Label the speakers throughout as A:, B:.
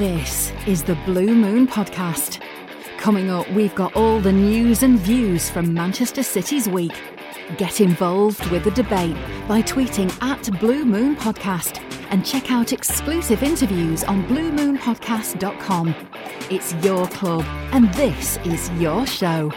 A: This is the Blue Moon Podcast. Coming up, we've got all the news and views from Manchester City's week. Get involved with the debate by tweeting at Blue Moon Podcast and check out exclusive interviews on bluemoonpodcast.com. It's your club, and this is your show.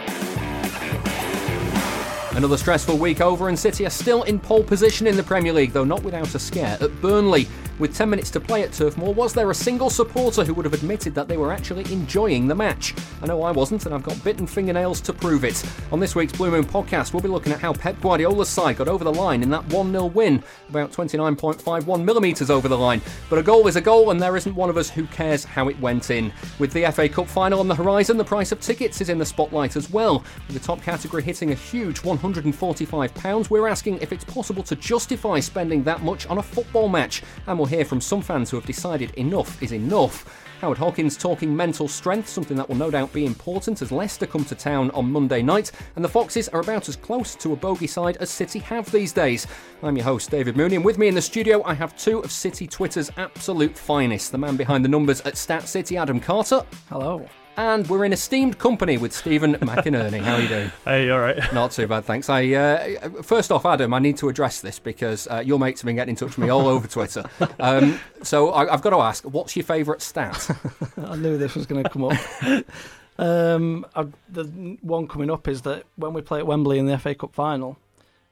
B: Another stressful week over, and City are still in pole position in the Premier League, though not without a scare at Burnley. With 10 minutes to play at Turf Moor, was there a single supporter who would have admitted that they were actually enjoying the match? I know I wasn't, and I've got bitten fingernails to prove it. On this week's Blue Moon podcast, we'll be looking at how Pep Guardiola's side got over the line in that 1 0 win, about 29.51 millimetres over the line. But a goal is a goal, and there isn't one of us who cares how it went in. With the FA Cup final on the horizon, the price of tickets is in the spotlight as well. With the top category hitting a huge £145, we're asking if it's possible to justify spending that much on a football match. And we'll hear from some fans who have decided enough is enough. Howard Hawkins talking mental strength, something that will no doubt be important as Leicester come to town on Monday night, and the Foxes are about as close to a bogey side as City have these days. I'm your host, David Mooney, and with me in the studio I have two of City Twitter's absolute finest the man behind the numbers at Stat City, Adam Carter.
C: Hello
B: and we're in esteemed company with Stephen McInerney. How are you doing?
D: Hey, all right.
B: Not too bad, thanks. I uh, first off, Adam, I need to address this because uh, your mates have been getting in touch with me all over Twitter. Um, so I, have got to ask, what's your favourite stat?
C: I knew this was going to come up. um, I, the one coming up is that when we play at Wembley in the FA Cup final,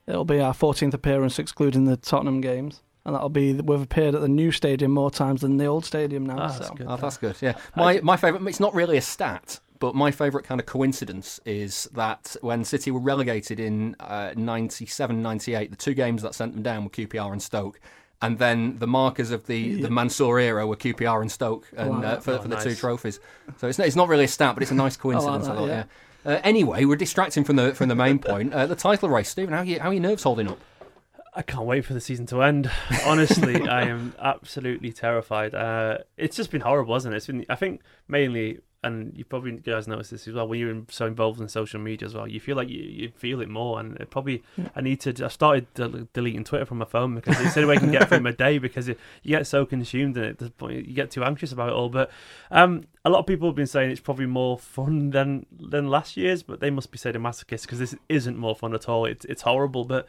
C: it'll be our 14th appearance, excluding the Tottenham games and that'll be we've appeared at the new stadium more times than the old stadium now.
B: Oh, that's, so. good. Oh, that's good. Yeah, my my favourite. It's not really a stat, but my favourite kind of coincidence is that when City were relegated in uh, 97, 98, the two games that sent them down were QPR and Stoke. And then the markers of the, yeah. the Mansour era were QPR and Stoke, and uh, for, oh, for, the nice. two trophies. So it's not, it's not really a stat, but it's a nice coincidence. I, like that, I thought, yeah. yeah. Uh, anyway, we're distracting from the from the main point. Uh, the title race, Stephen. How are, you, how are your nerves holding up?
D: I can't wait for the season to end. Honestly, I am absolutely terrified. Uh, it's just been horrible, hasn't it? It's been, I think, mainly, and you probably guys noticed this as well. When you're so involved in social media as well, you feel like you, you feel it more. And it probably, I need to. I started de- deleting Twitter from my phone because it's the only way I can get through my day because it, you get so consumed in it, you get too anxious about it all. But um, a lot of people have been saying it's probably more fun than than last year's, but they must be saying masochist because this isn't more fun at all. It's it's horrible, but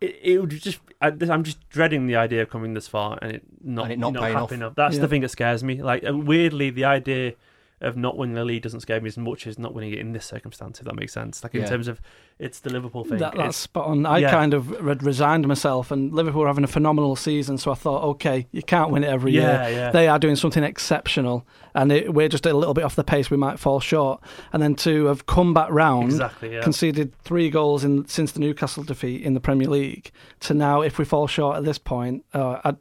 D: it, it would just I, am just dreading the idea of coming this far and it not, and it not, not happening. Off. That's yeah. the thing that scares me. Like uh, weirdly, the idea of not winning the league doesn't scare me as much as not winning it in this circumstance. If that makes sense, like in yeah. terms of it's the Liverpool thing.
C: That, that's spot on. I yeah. kind of resigned myself, and Liverpool were having a phenomenal season, so I thought, okay, you can't win it every yeah, year. Yeah. They are doing something exceptional, and it, we're just a little bit off the pace. We might fall short, and then to have come back round,
D: exactly, yeah.
C: conceded three goals in since the Newcastle defeat in the Premier League, to now, if we fall short at this point, uh, I'd,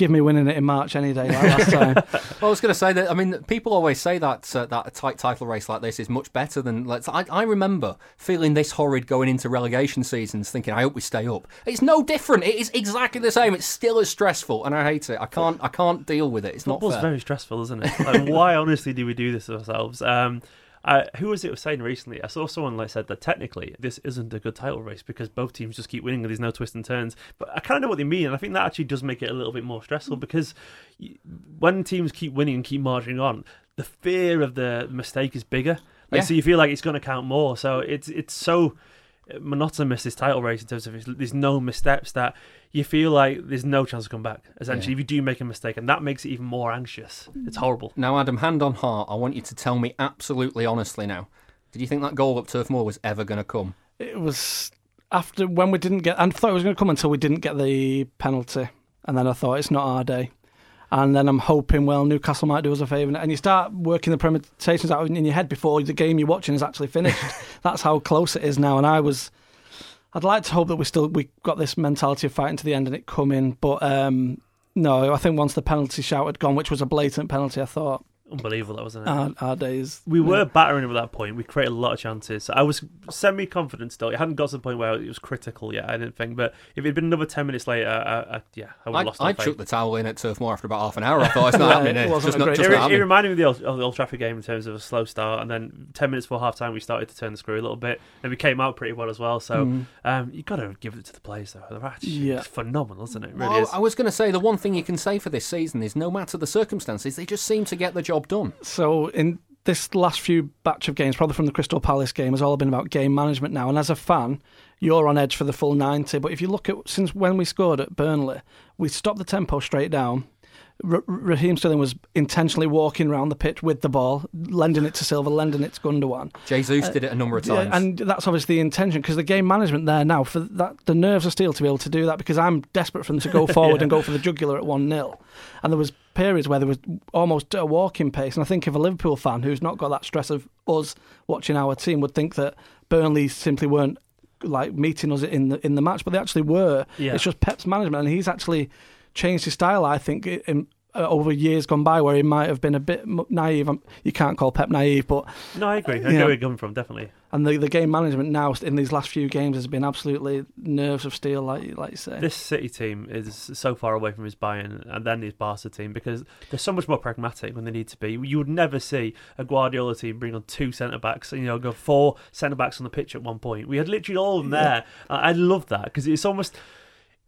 C: give me winning it in March any day like last time. well,
B: I was going to say that. I mean, people always say that uh, that a tight title race like this is much better than. Let's. I, I remember feeling this horrid going into relegation seasons, thinking, "I hope we stay up." It's no different. It is exactly the same. It's still as stressful, and I hate it. I can't. I can't deal with it. It's
D: Football's
B: not fair.
D: very stressful, isn't it? Like, why honestly do we do this to ourselves? Um, uh, who was it was saying recently? I saw someone like said that technically this isn't a good title race because both teams just keep winning and there's no twists and turns. But I kind of know what they mean, and I think that actually does make it a little bit more stressful because when teams keep winning and keep marching on, the fear of the mistake is bigger. Like, yeah. So you feel like it's going to count more. So it's it's so monotonous this title race in terms of there's no missteps that you feel like there's no chance to come back. Essentially, yeah. if you do make a mistake, and that makes it even more anxious. It's mm. horrible.
B: Now, Adam, hand on heart, I want you to tell me absolutely honestly now. Did you think that goal up Turf Moor was ever going to come?
C: It was after when we didn't get. I thought it was going to come until we didn't get the penalty, and then I thought it's not our day. And then I'm hoping, well, Newcastle might do us a favour. And you start working the permutations out in your head before the game you're watching is actually finished. That's how close it is now. And I was I'd like to hope that we still we got this mentality of fighting to the end and it come in, but um, no, I think once the penalty shout had gone, which was a blatant penalty, I thought
D: unbelievable. That wasn't it.
C: Our, our days.
D: we were battering him at that point. We created a lot of chances. I was semi confident still. It hadn't got to the point where it was critical yet. I didn't think. But if it had been another ten minutes later, I, I, yeah, I would have
B: I,
D: lost.
B: I
D: all faith.
B: chucked the towel in at Turf Moor after about half an hour. I thought it's not
C: Yeah,
B: happening.
C: it
B: It's
C: wasn't
B: just not,
C: great-
B: just
D: It,
B: not
D: re- it reminded me of the old, of the old Trafford game in terms of a slow start, and then ten minutes before half time, we started to turn the screw a little bit, and we came out pretty well as well. So
C: Mm.
D: um, you got to give it to the players, though. They're actually
C: Yeah.
D: phenomenal, isn't it? It really
B: Well,
D: is.
B: I was going to say the one thing you can say for this season is no matter the circumstances, they just seem to get the job done.
C: So in this last few batch of games, probably from the Crystal Palace game, has all been about game management now. And as a fan, you're on edge for the full 90. But if you look at since when we scored at Burnley, we stopped the tempo straight down. R- Raheem Sterling was intentionally walking around the pitch with the ball, lending it to Silva, lending it to Gundogan.
B: Jesus did it a number of
C: Uh,
B: times.
C: and that's obviously the intention because the game management there now for that the nerves of steel to be able to do that because I'm desperate for them to go forward and go for the jugular at one 0 and there was periods where there was almost a walking pace and I think if a Liverpool fan who's not got that stress of us watching our team would think that Burnley simply weren't like meeting us in the in the match but they actually were
D: Yeah.
C: it's just Pep's management and he's actually changed his style I think in, uh, over years gone by where he might have been a bit naive Um, you can't call Pep naive but
D: no, I agree. I
C: know,
D: get where you're coming from. Definitely.
C: and the, the game management now in these last few games has been absolutely nerves of steel, like you- like you say.
D: This City team is so far away from his Bayern and then his Barca team because they're so much more pragmatic when they need to be. You would never see a Guardiola team bring on two centre backs, you know, go four centre backs on the pitch at one point. We had literally all of them there. I I love that because it's almost.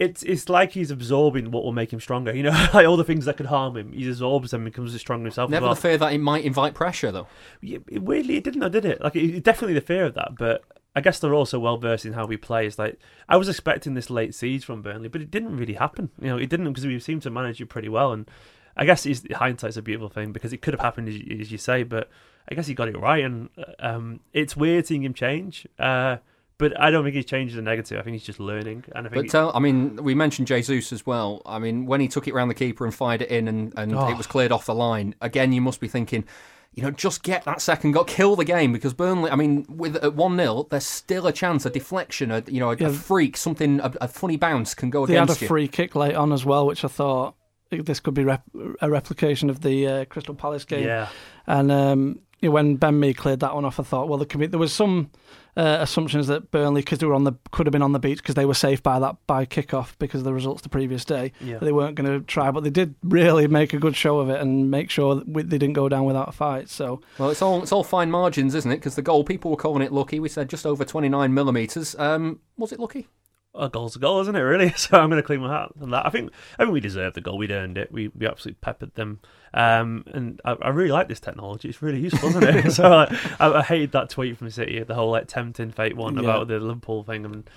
D: It's it's like he's absorbing what will make him stronger. You know, like all the things that could harm him, he absorbs them and becomes stronger himself.
B: Never
D: well.
B: the fear that it might invite pressure, though.
D: Yeah, it- weirdly, it didn't, though, did it? Like, it, it- definitely the fear of that, but I guess they're also well versed in how we play. It's like I was expecting this late siege from Burnley, but it didn't really happen. You know, it didn't because we seemed to manage it pretty well. And I guess hindsight's a beautiful thing because it could have happened as you, as you say, but I guess he got it right. And um, it's weird seeing him change. Uh, but I don't think he's changed the negative. I think he's just learning. And I think
B: But tell, I mean, we mentioned Jesus as well. I mean, when he took it round the keeper and fired it in, and, and
D: Oh.
B: it was cleared off the line. Again, you must be thinking, you know, just get that second goal, kill the game because Burnley. I mean, with at one 0 there's still a chance, a deflection, a you know, a,
C: Yeah.
B: a freak, something, a, a funny bounce can go against.
C: they had a
B: against you.
C: free kick late on as well, which I thought this could be rep- a replication of the uh, Crystal Palace game.
D: yeah,
C: And um, when Ben Mee cleared that one off, I thought, well, there, be, there was some uh, assumptions that Burnley, because they were on the, could have been on the beach because they were safe by that by kick-off because of the results the previous day.
D: yeah.
C: They weren't going to try, but they did really make a good show of it and make sure that we, they didn't go down without a fight. So
B: Well, it's all it's all fine margins, isn't it? Because the goal, people were calling it lucky. We said just over 29 millimeters. Um, was it lucky?
D: a goal's a goal, isn't it? Really. So I'm going to clean my hat on that. I think I think we deserved the goal. We'd earned it. We we absolutely peppered them. Um, and I, I really like this technology. It's really useful, isn't it? so like, I, I hated that tweet from City, the whole like tempting fate one
C: Yeah.
D: about the Liverpool thing, and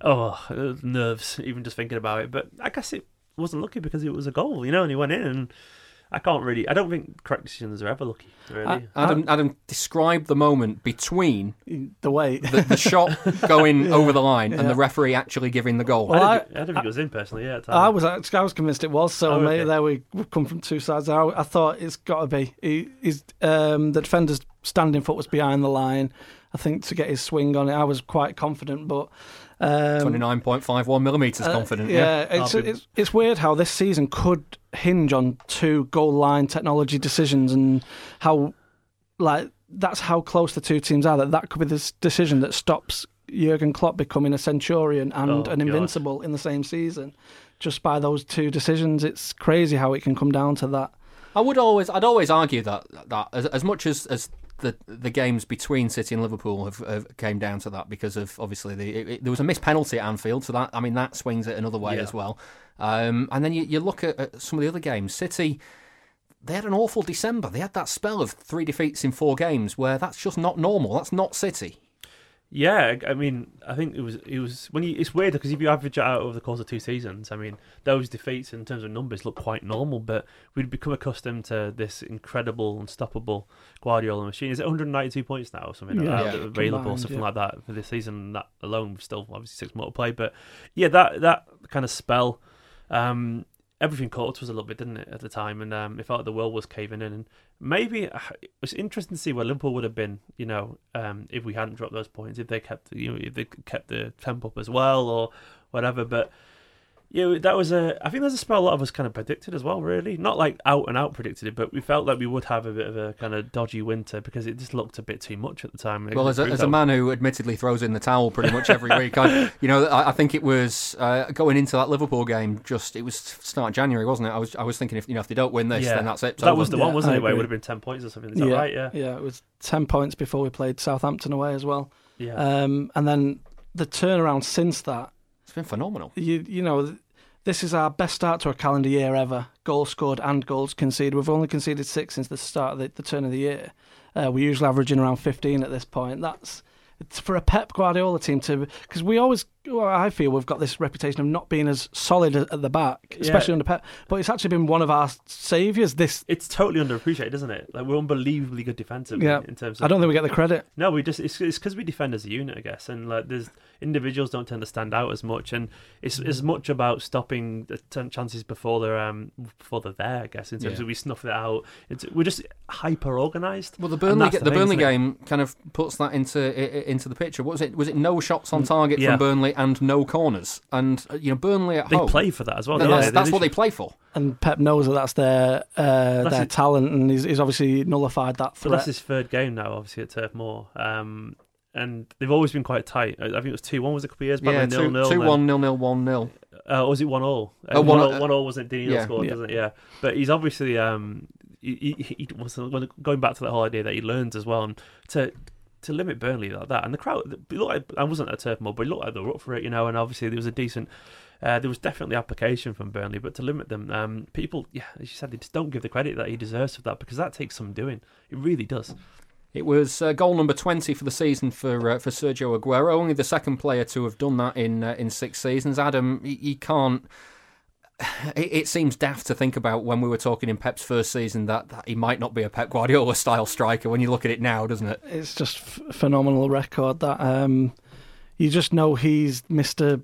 D: oh nerves even just thinking about it. But I guess it wasn't lucky because it was a goal, you know, and he went in and. I can't really. I don't think correct decisions are ever lucky. Really.
C: I-
B: Adam, Adam, describe the moment between
C: the way.
B: the, the shot going
C: Yeah.
B: over the line and the referee actually giving the goal.
C: Well,
D: I,
C: I-
D: didn't, I, didn't think it was in personally. Yeah, at the
C: I was actually, I was convinced it was. So
D: Oh,
C: mate,
D: okay.
C: there we come from two sides. I, I thought it's got to be. He, he's um, the defender's standing foot was behind the line. I think to get his swing on it, I was quite confident, but. Um,
B: 29.51 millimeters
C: uh,
B: confident. yeah.
C: yeah, it's, it's it's weird how this season could hinge on two goal line technology decisions and how like that's how close the two teams are. That that could be this decision that stops Jurgen Klopp becoming a centurion and
D: Oh,
C: an
D: God.
C: invincible in the same season, just by those two decisions. It's crazy how it can come down to that.
B: I would always, I'd always argue that that as, as much as, as the the games between City and Liverpool have, have came down to that because of obviously the it, it- there was a missed penalty at Anfield, so that I mean that swings it another way
D: Yeah.
B: as well. Um, and then you, you look at, at some of the other games, City. They had an awful December. They had that spell of three defeats in four games, where that's just not normal. That's not City.
D: Yeah, I mean, I think it was it was when you it's weird because if you average it out over the course of two seasons, I mean, those defeats in terms of numbers look quite normal, but we'd become accustomed to this incredible, unstoppable Guardiola machine. Is it 192 points now or something
C: Yeah.
D: that,
B: Yeah.
D: available,
C: Combined,
D: something
C: yeah.
D: like that for this season? That alone, still obviously six more to play, but yeah, that that kind of spell. Um, everything caught up us a little bit, didn't it, at the time? And um, it felt like the world was caving in. And maybe uh, it was interesting to see where Liverpool would have been, you know, um, if we hadn't dropped those points, if they kept, you know, if they kept the tempo up as well or whatever. But Yeah, that was a. I think there's a spell a lot of us kind of predicted as well. Really, not like out and out predicted it, but we felt like we would have a bit of a kind of dodgy winter because it just looked a bit too much at the time. It
B: Well, as a, as a man who admittedly throws in the towel pretty much every week, I, you know, I, I think it was uh, going into that Liverpool game. Just it was start of January, wasn't it? I was I was thinking if you know if they don't win this,
D: Yeah.
B: then that's it. It's
D: that was
B: over.
D: the one, wasn't
C: I
D: it? Where it would have been ten points or something. Is that right? Yeah.
C: Yeah, it was 10 points before we played Southampton away as well.
D: Yeah.
C: Um, and then the turnaround since that,
B: It's been phenomenal.
C: you you know, th- this is our best start to a calendar year ever. Goals scored and goals conceded. We've only conceded six since the start of the, the turn of the year. Uh, we're usually averaging around 15 at this point. That's for a Pep Guardiola team to because we always well, I feel we've got this reputation of not being as solid at, at the back, especially under Pep. But it's actually been one of our saviours. This
D: it's totally underappreciated, isn't it? Like we're unbelievably good defensively
C: Yeah.
D: in terms of.
C: I don't think we get the credit.
D: No, we just it's it's because we defend as a unit, I guess, and like there's individuals don't tend to stand out as much, and it's
B: Mm.
D: as much about stopping the t- chances before they're um before they're there, I guess, in terms
B: Yeah.
D: of we snuff it out. It's we're just hyper organised.
B: Well, the Burnley
D: the
B: the
D: thing,
B: Burnley
D: isn't it?
B: game kind of puts that into i- i- into the picture. What was it? Was it no shots on target
D: Mm, yeah.
B: from Burnley and no corners? And uh, you know, Burnley at
D: They
B: home.
D: They play for that as well.
B: and
D: don't
B: that's,
D: they?
B: that's what they play for.
C: And Pep knows that that's their uh, their
D: it.
C: talent, and he's, he's obviously nullified that
D: But that's his third game now, obviously at Turf Moor. Um, and they've always been quite tight. I I think it was two one. Was a couple of years back?
B: Yeah,
D: when
B: two,
D: nil nil.
B: two
D: then-
B: one nil nil one nil.
D: Uh, or was it one all?
B: Uh,
D: Uh,
B: one-
D: one, all, one all wasn't Dino
B: yeah.
D: scored,
C: Yeah.
D: doesn't it? Yeah. But he's obviously um he, he, he was going back to that whole idea that he learns as well, and to to limit Burnley like that, and the crowd. Looked like, I wasn't at Turf Moor, but it looked like they were up for it, you know. And obviously there was a decent. Uh, there was definitely application from Burnley, but to limit them, um, people, yeah, as you said, they just don't give the credit that he deserves for that because that takes some doing. It really does.
B: It was uh, goal number twenty for the season for uh, for Sergio Aguero. Only the second player to have done that in uh, in six seasons. Adam, he, he can't. It, it seems daft to think about when we were talking in Pep's first season that, that he might not be a Pep Guardiola style striker. When you look at it now, doesn't it?
C: it's just f- phenomenal record that um, you just know he's Mr.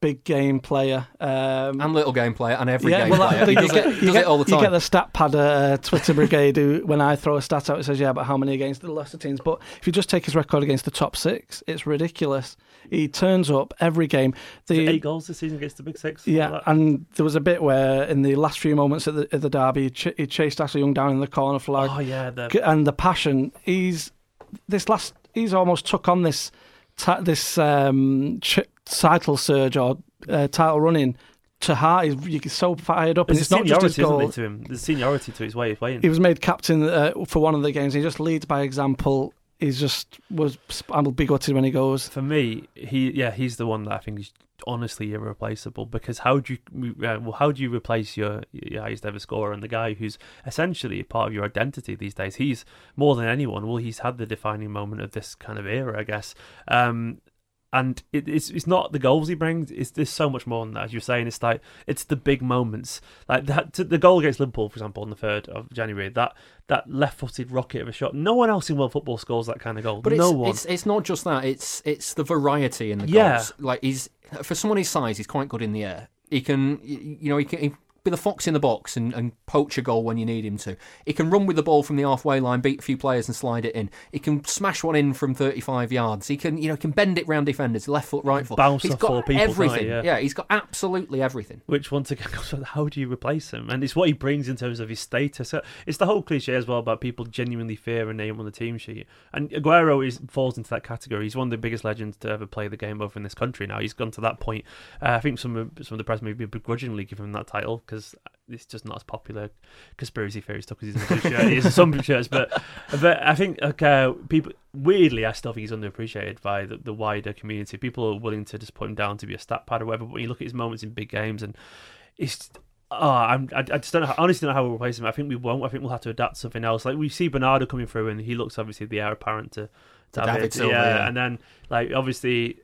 C: Big Game Player. Um,
B: And little game player and every
C: yeah,
B: game
C: well,
B: player.
C: that-
B: He
C: you
B: does,
C: get,
B: it, does
C: get-
B: it all the
C: You get the stat pad uh, Twitter brigade who, when I throw a stat out, it says, yeah, but how many against the lesser teams? But if you just take his record against the top six, it's ridiculous. He turns up every game. The,
D: eight goals this season against the Big Six.
C: Yeah,
D: like
C: and there was a bit where in the last few moments at the, at the derby, he, ch- he chased Ashley Young down in the corner flag,
D: oh yeah, the,
C: and the passion. He's this last. He's almost took on this ta- this um, ch- title surge or uh, title running to heart. He's, he's so fired up, and it's not just his goal.
D: to him. There's seniority to his way of playing.
C: He was made captain uh, for one of the games. He just leads by example. He's just was. Be gutted when he goes.
D: For me, he yeah, he's the one that I think is honestly irreplaceable. Because how do you uh, well, how do you replace your, your highest ever scorer and the guy who's essentially part of your identity these days? He's more than anyone. Well, he's had the defining moment of this kind of era, I guess. Um, and it, it's it's not the goals he brings. It's there's so much more than that. As you're saying, it's like it's the big moments, like that. The goal against Liverpool, for example, on the third of January. That that left-footed rocket of a shot. No one else in world football scores that kind of goal.
B: But
D: no
B: it's,
D: one.
B: it's it's not just that. It's it's the variety in the
D: Yeah.
B: goals. Like he's for someone his size, he's quite good in the air. He can, you know, he can. He, be the fox in the box and, and poach a goal when you need him to. He can run with the ball from the halfway line, beat a few players and slide it in. He can smash one in from 35 yards. He can, you know, can bend it round defenders, left foot, right foot.
D: Bounce
B: He's
D: off
B: got
D: four people, he?
B: everything.
D: Yeah.
B: he's got absolutely everything.
D: Which once again how do you replace him? And it's what he brings in terms of his status. It's the whole cliche as well about people genuinely fear a name on the team sheet. And Aguero is falls into that category. He's one of the biggest legends to ever play the game over in this country. Now he's gone to that point. Uh, I think some of, some of the press maybe begrudgingly give him that title because it's just not as popular conspiracy theory stuff because he's in shirt. He's in some shirts, but but I think okay, uh, people weirdly I still think he's underappreciated by the, the wider community. People are willing to just put him down to be a stat pad or whatever. But when you look at his moments in big games and it's oh, I'm, I, I just don't know. How, honestly, don't know how we'll replace him. I think we won't. I think we'll have to adapt something else. Like we see Bernardo coming through, and he looks obviously the heir apparent to,
B: To
D: David.
B: David Silva, yeah.
D: and then like obviously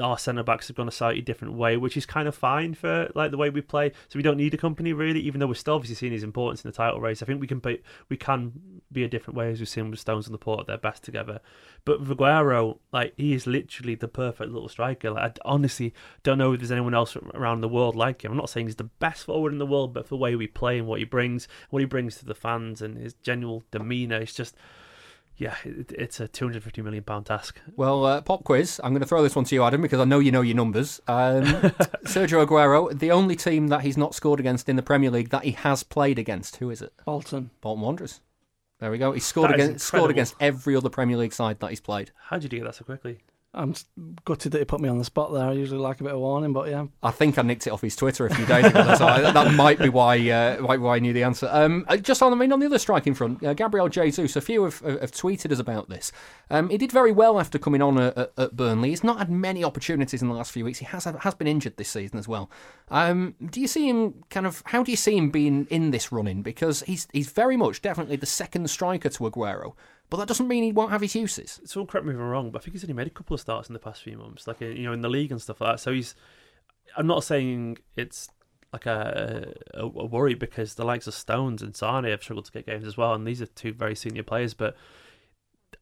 D: our centre backs have gone a slightly different way, which is kind of fine for like the way we play. So we don't need a company really, even though we're still obviously seeing his importance in the title race. I think we can be we can be a different way as we've seen with Stones and Laporte at their best together. But with Aguero, like he is literally the perfect little striker. Like, I honestly don't know if there's anyone else around the world like him. I'm not saying he's the best forward in the world, but for the way we play and what he brings, what he brings to the fans and his general demeanour, it's just yeah, it, it's a 250 million pound task.
B: Well, uh, pop quiz. I'm going to throw this one to you, Adam, because I know you know your numbers. Um, Sergio Aguero, the only team that he's not scored against in the Premier League that he has played against. Who is it?
C: Bolton.
B: Bolton Wanderers. There we go. He's scored
D: That is
B: against scored against every other Premier League side that he's played.
D: How did you get that so quickly?
C: I'm gutted that he put me on the spot there. I usually like a bit of warning, but yeah.
B: I think I nicked it off his Twitter a few days ago, so I, that might be why, uh, why I knew the answer. Um, uh, just on, I mean, on the other striking front, uh, Gabriel Jesus. A few have, have tweeted us about this. Um, he did very well after coming on at, at, at Burnley. He's not had many opportunities in the last few weeks. He has has been injured this season as well. Um, do you see him kind of? How do you see him being in this running? Because he's he's very much definitely the second striker to Aguero, but that doesn't mean he won't have his uses.
D: Someone correct me if I'm wrong, but I think he's only made a couple of starts in the past few months, like you know in the league and stuff like that. So he's. I'm not saying it's like a, a, a worry because the likes of Stones and Sane have struggled to get games as well, and these are two very senior players. But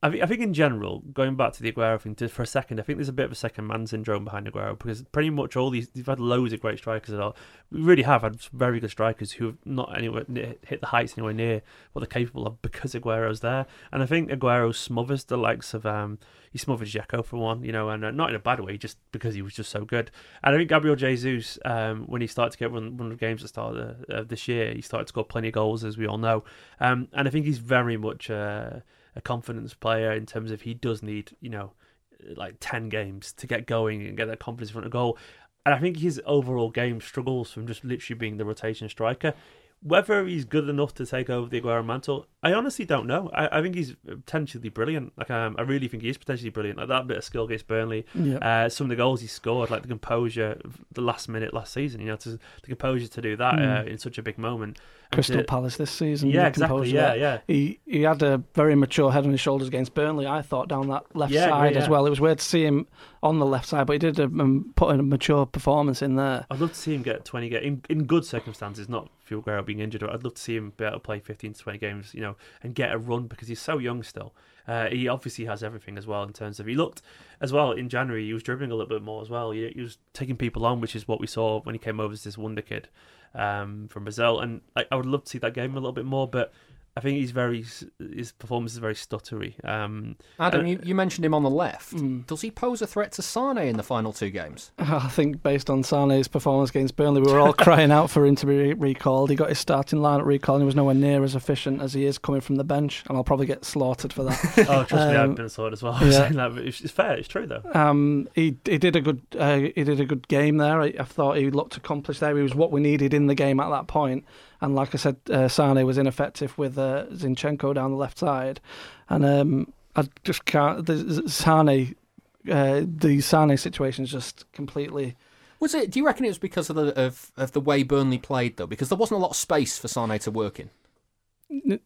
D: I think, I think in general, going back to the Aguero thing just for a second, I think there's a bit of a second man syndrome behind Aguero because pretty much all these you've had loads of great strikers at all. We really have had very good strikers who have not anywhere hit the heights anywhere near what they're capable of because Aguero's there. And I think Aguero smothers the likes of um he smothers Dzeko for one, you know, and uh, not in a bad way, just because he was just so good. And I think Gabriel Jesus, um, when he started to get one, one of the games at the start of this year, he started to score plenty of goals, as we all know. Um, and I think he's very much uh, a confidence player in terms of he does need, you know, like 10 games to get going and get that confidence in front of goal. And I think his overall game struggles from just literally being the rotation striker. Whether he's good enough to take over the Aguero mantle, I honestly don't know. I, I think he's potentially brilliant. Like um, I really think he is potentially brilliant. Like that bit of skill against Burnley,
C: Yeah.
D: uh, some of the goals he scored, like the composure, the last minute last season. You know, to, the composure to do that
C: Mm.
D: uh, in such a big moment.
C: Crystal
D: to-
C: Palace this season.
D: Yeah, exactly. Yeah, yeah.
C: He he had a very mature head on his shoulders against Burnley. I thought down that left
D: Yeah,
C: side
D: yeah,
C: as well. It was weird to see him on the left side, but he did um, put in a mature performance in there.
D: I'd love to see him get 20 games in, in good circumstances, not Phil Aguero being injured. I'd love to see him be able to play 15 to 20 games, you know, and get a run because he's so young still. Uh, he obviously has everything as well in terms of he looked as well in January. He was dribbling a little bit more as well. He, he was taking people on, which is what we saw when he came over as this wonder kid um, from Brazil. And I, I would love to see that game a little bit more, but I think he's very his performance is very stuttery. Um,
B: Adam,
D: Uh,
B: you, you mentioned him on the left.
C: Mm.
B: Does he pose a threat to Sane in the final two games?
C: I think based on Sane's performance against Burnley, we were all crying out for him to be recalled. He got his starting lineup recalled and he was nowhere near as efficient as he is coming from the bench, and I'll probably get slaughtered for that.
D: oh, trust me,
C: Um,
D: I've been slaughtered as well.
C: yeah.
D: saying that, but it's, it's fair. It's true though.
C: Um, he he did a good uh, he did a good game there. I, I thought he looked accomplished there. He was what we needed in the game at that point. And like I said, uh, Sane was ineffective with uh, Zinchenko down the left side, and um, I just can't. The Sane, uh, the Sane situation is just completely.
B: Was it? Do you reckon it was because of the of, of the way Burnley played though? Because there wasn't a lot of space for Sane to work in.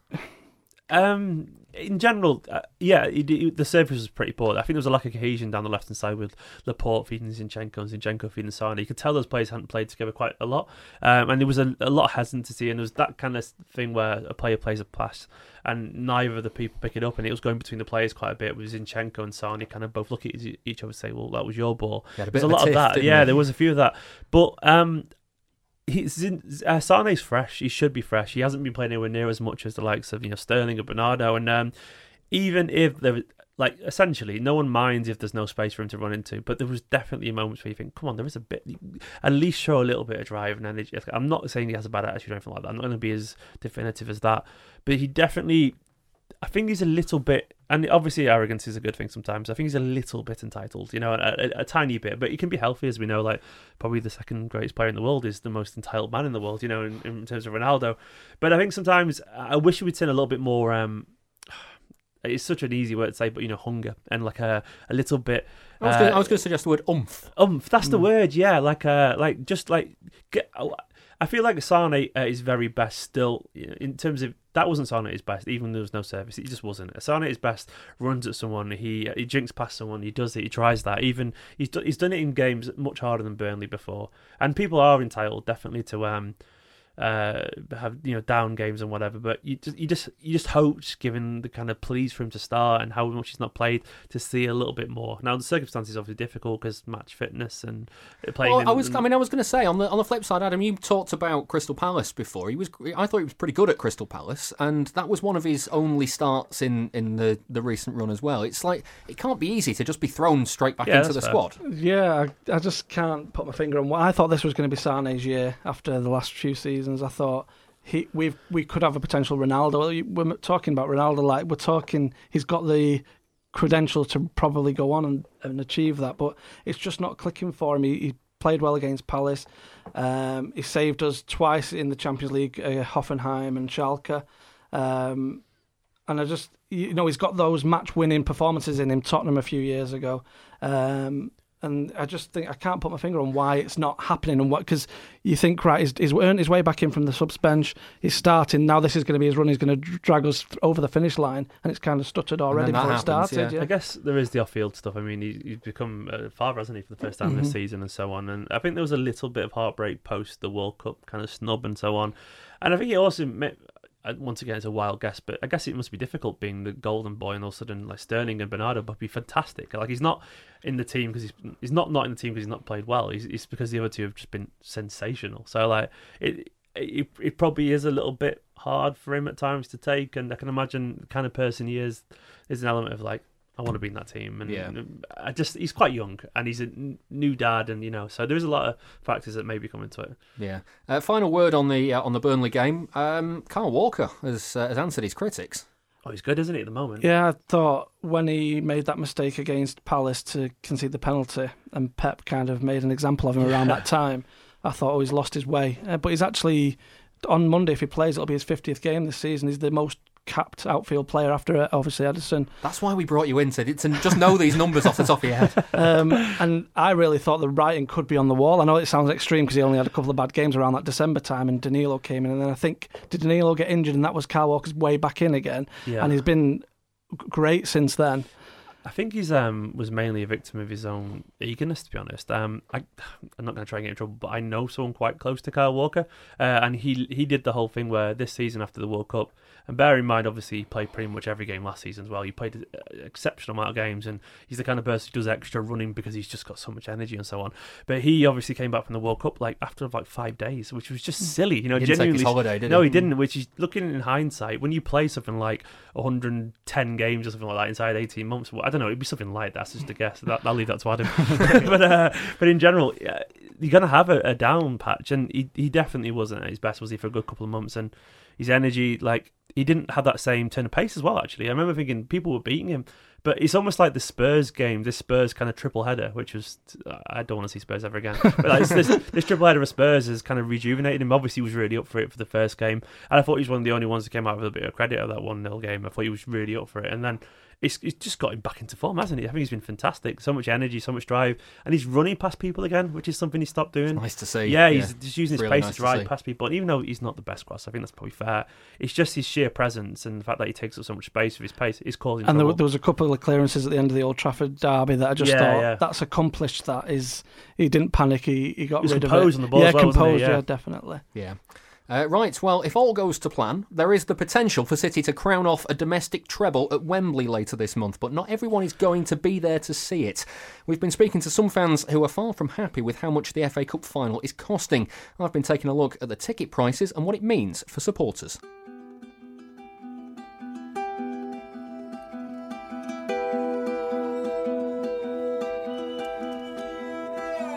D: Um, in general, uh, yeah, it, it- the surface was pretty poor. I think there was a lack of cohesion down the left hand side with Laporte feeding Zinchenko and Zinchenko feeding Sane. You could tell those players hadn't played together quite a lot, um, and there was a, a lot of hesitancy, and there was that kind of thing where a player plays a pass and neither of the people pick it up, and it was going between the players quite a bit. With Zinchenko and Sane kind of both look at each other and say, "Well, that was your ball."
B: Had a
D: There's a lot of that. Yeah,
B: he?
D: there was a few of that. But um, he's in, uh, Sane's fresh. He should be fresh. He hasn't been playing anywhere near as much as the likes of you know Sterling or Bernardo. And um, even if there, like essentially, no one minds if there's no space for him to run into. But there was definitely moments where you think, come on, there is a bit. At least show a little bit of drive and energy. I'm not saying he has a bad attitude or anything like that. I'm not going to be as definitive as that. But he definitely. I think he's a little bit, and obviously arrogance is a good thing sometimes. I think he's a little bit entitled, you know, a, a, a tiny bit, but he can be healthy, as we know. Like probably the second greatest player in the world is the most entitled man in the world, you know, in, in terms of Ronaldo. But I think sometimes I wish we'd seen a little bit more. Um, it's such an easy word to say, but you know, hunger and like a a little bit.
B: I was
D: uh,
B: I was going to suggest the word umph.
D: Umph, that's the
C: Mm.
D: word, yeah. Like, uh, like just like, get, I feel like Sane at his very best still in terms of that wasn't Sane at his best, even though there was no service. It just wasn't. Sane at his best runs at someone, he he jinks past someone, he does it, he tries that. Even he's do, he's done it in games much harder than Burnley before, and people are entitled definitely to um uh, have you know down games and whatever. But you just you just you just hoped, given the kind of pleas for him to start and how much he's not played, to see a little bit more. Now the circumstances obviously difficult because match fitness and playing.
B: Well, I was. I mean, I was going to say on the on the flip side, Adam, you talked about Crystal Palace before. He was. I thought he was pretty good at Crystal Palace, and that was one of his only starts in in the the recent run as well. It's like it can't be easy to just be thrown straight back
D: Yeah,
B: into the
D: fair.
B: squad.
C: Yeah, I, I just can't put my finger on what I thought this was going to be Sane's year after the last few seasons. I thought he we we could have a potential Ronaldo. We're talking about Ronaldo like we're talking. He's got the credential to probably go on and, and achieve that, but it's just not clicking for him. He, he played well against Palace. Um, he saved us twice in the Champions League, uh, Hoffenheim and Schalke. Um, and I just, you know, he's got those match-winning performances in him. Tottenham a few years ago, um, and I just think I can't put my finger on why it's not happening and what because you think right, he's, he's earned his way back in from the subs bench. He's starting now. This is going to be his run. He's going to drag us th- over the finish line, and it's kind of stuttered already
B: that
C: before it started.
B: yeah.
C: Yeah.
D: I guess there is the off-field stuff. I mean, he, he's become a father, hasn't he, for the first time this
C: Mhm.
D: season and so on. And I think there was a little bit of heartbreak post the World Cup kind of snub and so on. And I think he also, ma- uh, Uh, once again, it's a wild guess, but I guess it must be difficult being the golden boy and all of a sudden like Sterling and Bernardo would be fantastic. Like he's not in the team because he's he's not not in the team because he's not played well. He's, it's because the other two have just been sensational. So like it. It, it probably is a little bit hard for him at times to take, and I can imagine the kind of person he is is an element of like I want to be in that team, and
B: Yeah.
D: I just he's quite young and he's a n- new dad, and you know, so there's a lot of factors that maybe come into it.
B: Yeah. Uh, final word on the uh, on the Burnley game. Um, Kyle Walker has uh, has answered his critics.
D: Oh, he's good, isn't he, at the moment?
C: Yeah, I thought when he made that mistake against Palace to concede the penalty, and Pep kind of made an example of him around that time, I thought, oh, he's lost his way. Uh, but he's actually, on Monday, if he plays, it'll be his 50th game this season. He's the most capped outfield player after, uh, obviously, Ederson.
B: That's why we brought you in, to, to just know these numbers off the top of your head.
C: Um, and I really thought the writing could be on the wall. I know it sounds extreme because he only had a couple of bad games around that December time, and Danilo came in. And then I think, did Danilo get injured, and that was Kyle Walker's way back in again?
D: Yeah.
C: And he's been great since then.
D: I think he's um was mainly a victim of his own eagerness, to be honest. Um, I I'm not going to try and get in trouble, but I know someone quite close to Kyle Walker, uh, and he he did the whole thing where this season after the World Cup, and bear in mind, obviously he played pretty much every game last season as well. He played an exceptional amount of games, and he's the kind of person who does extra running because he's just got so much energy and so on. But he obviously came back from the World Cup like after like five days, which was just silly, you know.
B: He didn't take his
D: genuinely
B: holiday, did
D: no,
B: he?
D: he didn't. Which is looking in hindsight, when you play something like 110 games or something like that inside 18 months, well, I don't know, it'd be something like that. That's just a guess. That, I'll leave that to Adam. but uh, but in general, yeah, you're gonna have a, a down patch, and he he definitely wasn't at his best, was he, for a good couple of months, and his energy, like he didn't have that same turn of pace as well. Actually, I remember thinking people were beating him. But it's almost like the Spurs game, this Spurs kind of triple header, which was I don't want to see Spurs ever again. But like, this, this triple header of Spurs has kind of rejuvenated him. Obviously, he was really up for it for the first game, and I thought he was one of the only ones that came out with a bit of credit of that one 0 game. I thought he was really up for it, and then it's, it's just got him back into form, hasn't he? I think he's been fantastic. So much energy, so much drive, and he's running past people again, which is something he stopped doing.
B: Nice to see.
D: Yeah, he's just using his
B: Really
D: pace
B: nice
D: to
B: to
D: ride past people. And even though he's not the best cross, I think that's probably fair. It's just his sheer presence and the fact that he takes up so much space with his pace is causing
C: And there,
D: trouble.
C: there was a couple of clearances at the end of the Old Trafford derby that I just
D: Yeah,
C: thought
D: yeah.
C: that's accomplished. That is, he didn't panic. He he got
D: He was
C: rid of
D: composed
C: it.
D: on the ball
C: yeah,
D: as well, wasn't he?
C: composed.
D: Yeah.
C: yeah, definitely.
B: Yeah. Uh, right, well, if all goes to plan, there is the potential for City to crown off a domestic treble at Wembley later this month, but not everyone is going to be there to see it. We've been speaking to some fans who are far from happy with how much the FA Cup final is costing. I've been taking a look at the ticket prices and what it means for supporters.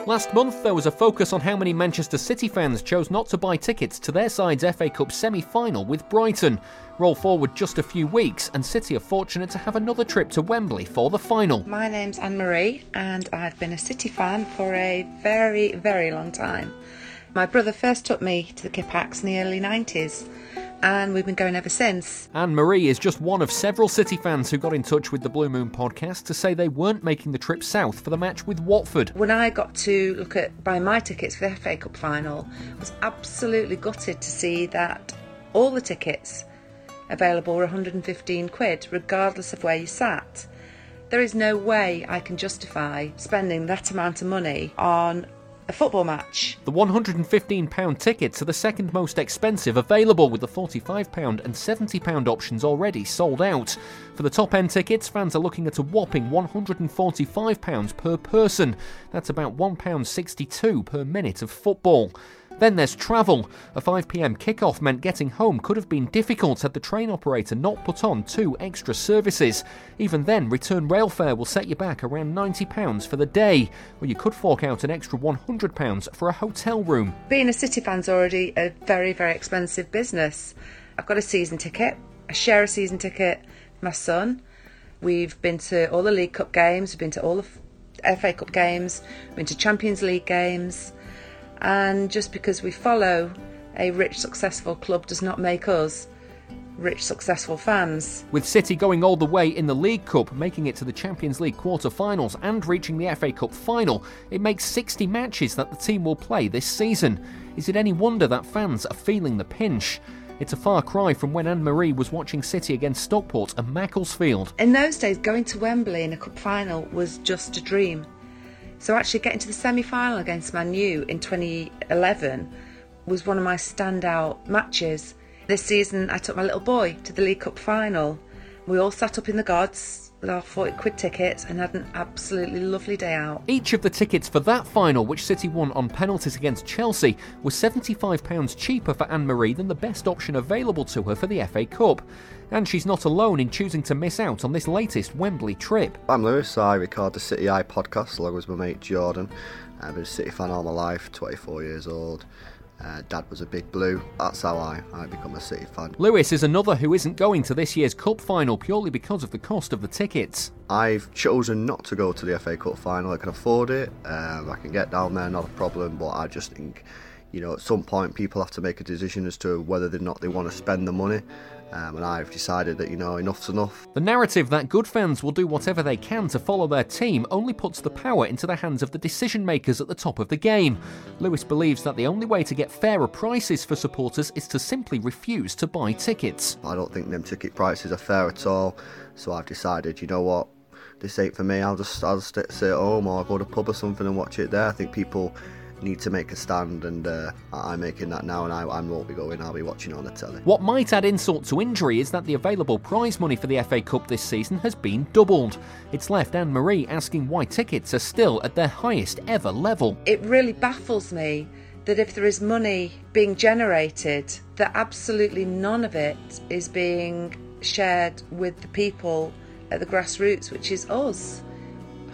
B: Last month, there was a focus on how many Manchester City fans chose not to buy tickets to their side's FA Cup semi final with Brighton. Roll forward just a few weeks, and City are fortunate to have another trip to Wembley for the final.
E: My name's Anne Marie, and I've been a City fan for a very, very long time. My brother first took me to the Kippax in the early 90s, and we've been going ever since.
B: Anne Marie is just one of several City fans who got in touch with the Blue Moon podcast to say they weren't making the trip south for the match with Watford.
E: When I got to look at buying my tickets for the FA Cup final, I was absolutely gutted to see that all the tickets available were 115 quid, regardless of where you sat. There is no way I can justify spending that amount of money on a football match.
B: The £115 tickets are the second most expensive available, with the £45 and £70 options already sold out. For the top end tickets, fans are looking at a whopping £145 per person. That's about £1.62 per minute of football. Then there's travel. A 5pm kickoff meant getting home could have been difficult had the train operator not put on two extra services. Even then, return rail fare will set you back around £90 for the day, or you could fork out an extra £100 for a hotel room.
E: Being a City fan's already a very, very expensive business. I've got a season ticket. I share a season ticket my son. We've been to all the League Cup games, we've been to all the FA Cup games, we've been to Champions League games. And just because we follow a rich, successful club does not make us rich, successful fans.
B: With City going all the way in the League Cup, making it to the Champions League quarter finals, and reaching the FA Cup final, it makes 60 matches that the team will play this season. Is it any wonder that fans are feeling the pinch? It's a far cry from when Anne Marie was watching City against Stockport and Macclesfield.
E: In those days, going to Wembley in a cup final was just a dream. So actually getting to the semi-final against Man U in 2011 was one of my standout matches. This season I took my little boy to the League Cup final. We all sat up in the gods with our 40 quid tickets and had an absolutely lovely day out.
B: Each of the tickets for that final, which City won on penalties against Chelsea, was £75 cheaper for Anne Marie than the best option available to her for the FA Cup. And she's not alone in choosing to miss out on this latest Wembley trip.
F: I'm Lewis. I record the City Eye podcast along with my mate Jordan. I've been a City fan all my life, 24 years old. Uh, Dad was a big blue. That's how I, I become a City fan.
B: Lewis is another who isn't going to this year's Cup final purely because of the cost of the tickets.
F: I've chosen not to go to the FA Cup final. I can afford it. Um, I can get down there, not a problem. But I just think, you know, at some point people have to make a decision as to whether or not they want to spend the money. Um, and I've decided that you know enough's enough.
B: The narrative that good fans will do whatever they can to follow their team only puts the power into the hands of the decision makers at the top of the game. Lewis believes that the only way to get fairer prices for supporters is to simply refuse to buy tickets.
F: I don't think them ticket prices are fair at all. So I've decided, you know what, this ain't for me. I'll just I'll just stay at home or go to a pub or something and watch it there. I think people need to make a stand, and uh, I'm making that now, and I, I won't be going. I'll be watching it on the telly.
B: What might add insult to injury is that the available prize money for the FA Cup this season has been doubled. It's left Anne Marie asking why tickets are still at their highest ever level.
E: It really baffles me that if there is money being generated, that absolutely none of it is being shared with the people at the grassroots, which is us.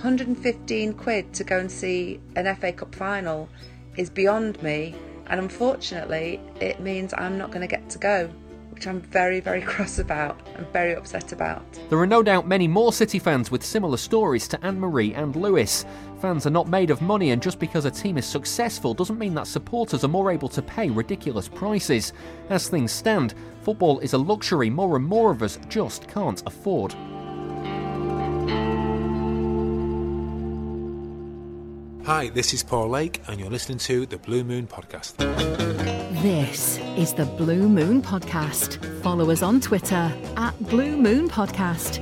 E: 115 quid to go and see an FA Cup final is beyond me, and unfortunately, it means I'm not going to get to go, which I'm very, very cross about and very upset about.
B: There are no doubt many more City fans with similar stories to Anne Marie and Lewis. Fans are not made of money, and just because a team is successful doesn't mean that supporters are more able to pay ridiculous prices. As things stand, football is a luxury more and more of us just can't afford.
G: Hi, this is Paul Lake, and you're listening to the Blue Moon Podcast.
A: This is the Blue Moon Podcast. Follow us on Twitter at Blue Moon Podcast.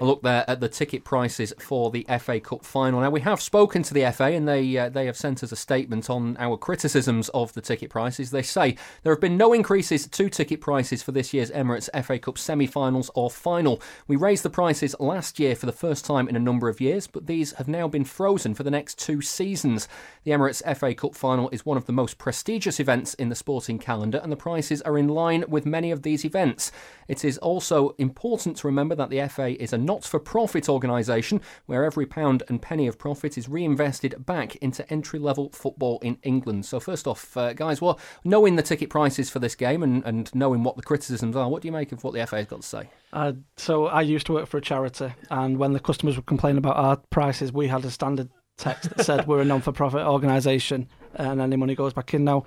B: A look there at the ticket prices for the FA Cup final. Now we have spoken to the FA, and they uh, they have sent us a statement on our criticisms of the ticket prices. They say there have been no increases to ticket prices for this year's Emirates FA Cup semi-finals or final. We raised the prices last year for the first time in a number of years, but these have now been frozen for the next two seasons. The Emirates FA Cup final is one of the most prestigious events in the sporting calendar, and the prices are in line with many of these events. It is also important to remember that the FA is a not for profit organisation where every pound and penny of profit is reinvested back into entry level football in England. So, first off, uh, guys, well, knowing the ticket prices for this game and, and knowing what the criticisms are, what do you make of what the FA has got to say?
C: Uh, so I used to work for a charity, and when the customers would complain about our prices, we had a standard text that said we're a non-for-profit organisation, and any money goes back in. Now,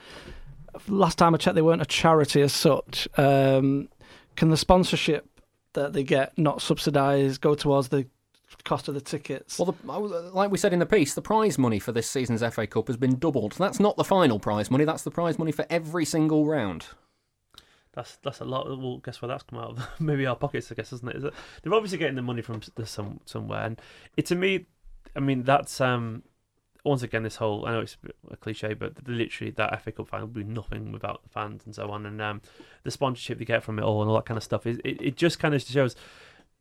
C: last time I checked, they weren't a charity as such. Um, can the sponsorship that they get not subsidise, go towards the cost of the tickets?
B: Well, the, like we said in the piece, the prize money for this season's FA Cup has been doubled. That's not the final prize money. That's the prize money for every single round.
D: That's that's a lot. Well, guess where that's come out of? Maybe our pockets, I guess, isn't it? Is it? They're obviously getting the money from some somewhere, and it to me, I mean, that's um, once again, this whole I know it's a cliche, but literally that FA Cup final would be nothing without the fans and so on, and um, the sponsorship they get from it all and all that kind of stuff. Is it, it just kind of shows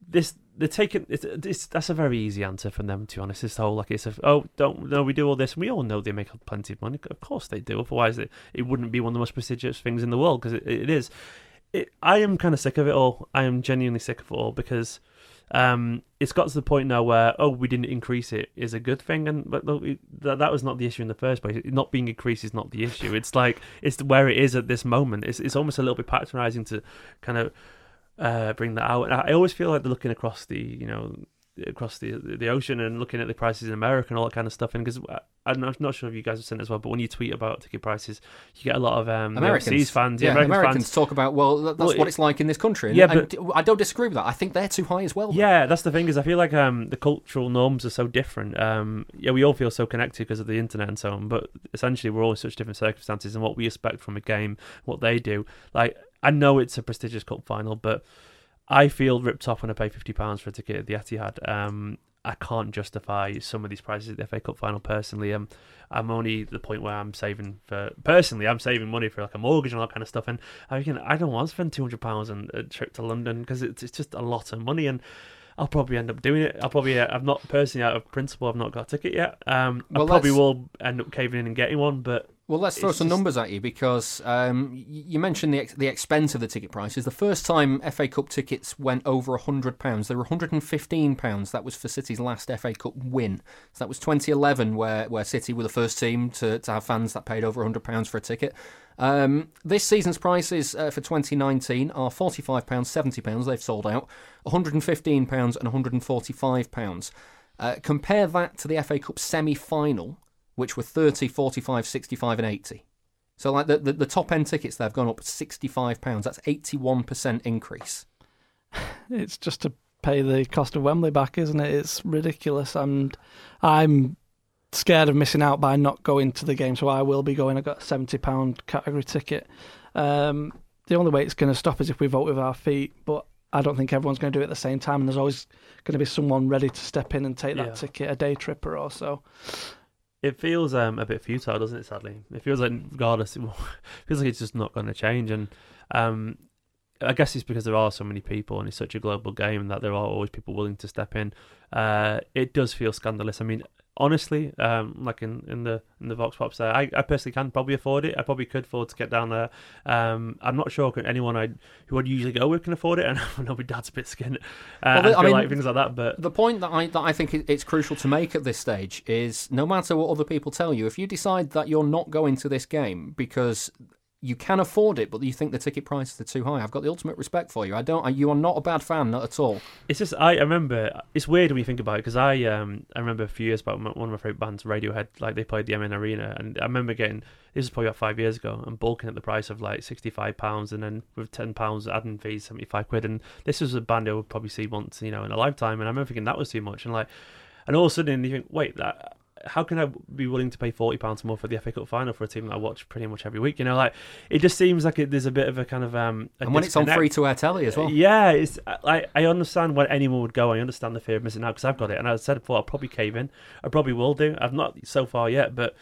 D: this they're taking it's, it's that's a very easy answer from them to be honest. This whole like it's a, oh don't no we do all this and we all know they make plenty of money. Of course they do. Otherwise it, it wouldn't be one of the most prestigious things in the world because it, it is. It, I am kind of sick of it all. I am genuinely sick of it all because um, it's got to the point now where oh we didn't increase it is a good thing and but that that was not the issue in the first place. Not being increased is not the issue. It's like it's where it is at this moment. It's it's almost a little bit patronising to kind of uh, bring that out. And I always feel like they're looking across the you know across the the ocean and looking at the prices in America and all that kind of stuff. And because I'm not sure if you guys have seen it as well, but when you tweet about ticket prices, you get a lot of um, Americans fans.
B: Yeah,
D: Americans,
B: Americans
D: fans.
B: talk about well, that's well, what it's like in this country. And,
D: yeah, but
B: I don't disagree with that. I think they're too high as well. Though.
D: Yeah, that's the thing is I feel like um, the cultural norms are so different. Um, yeah, we all feel so connected because of the internet and so on, but essentially we're all in such different circumstances and what we expect from a game, what they do. Like I know it's a prestigious cup final, but I feel ripped off when I pay fifty pounds for a ticket at the Etihad. Um, I can't justify some of these prices at the FA Cup final personally. Um, I'm only the point where I'm saving for personally. I'm saving money for like a mortgage and all that kind of stuff, and I can I don't want to spend two hundred pounds on a trip to London because it's it's just a lot of money and. I'll probably end up doing it. I'll probably, uh, I've not personally out of principle, I've not got a ticket yet. Um, well, I probably will end up caving in and getting one, but
B: well, let's throw some just... numbers at you because um, you mentioned the the expense of the ticket prices. The first time FA Cup tickets went over hundred pounds, they were 115 pounds. That was for City's last FA Cup win. So that was 2011, where where City were the first team to, to have fans that paid over hundred pounds for a ticket. Um, this season's prices uh, for 2019 are 45 pounds, 70 pounds. They've sold out. 115 pounds and 145 pounds. Uh, compare that to the FA Cup semi-final which were 30, 45, 65, and 80. So, like the, the, the top end tickets, they've gone up £65. That's 81% increase.
C: It's just to pay the cost of Wembley back, isn't it? It's ridiculous. And I'm scared of missing out by not going to the game, so I will be going. I got a £70 category ticket. Um, the only way it's going to stop is if we vote with our feet, but I don't think everyone's going to do it at the same time, and there's always going to be someone ready to step in and take that yeah. ticket, a day tripper or so
D: it feels um, a bit futile, doesn't it? Sadly, it feels like regardless, it feels like it's just not going to change. And um, I guess it's because there are so many people and it's such a global game that there are always people willing to step in. Uh, it does feel scandalous. I mean, honestly, um, like in, in the in the Vox Pops there, I, I personally can probably afford it. I probably could afford to get down there. Um, I'm not sure anyone I who I'd usually go with can afford it, and I know my dad's a bit skinned. Uh, well, I, I mean, like things like that. But
B: the point that I that I think it's crucial to make at this stage is, no matter what other people tell you, if you decide that you're not going to this game because you can afford it, but you think the ticket prices are too high. I've got the ultimate respect for you. I don't. You are not a bad fan, not at all.
D: It's just I, remember. It's weird when you think about it because I um I remember a few years back one of my favorite bands, Radiohead, like they played the MEN Arena, and I remember getting this was probably about five years ago, and bulking at the price of like sixty five pounds, and then with ten pounds adding fees, seventy five quid, and this was a band I would probably see once, you know, in a lifetime, and I remember thinking that was too much, and like, and all of a sudden you think, wait, that how can I be willing to pay forty pounds more for the FA Cup final for a team that I watch pretty much every week? You know, like it just seems like it, there's a bit of a kind of um.
B: and when it's on free to air telly as well.
D: Yeah, it's like I understand why anyone would go. I understand the fear of missing out because I've got it, and I said before I'll probably cave in. I probably will do. I've not so far yet, but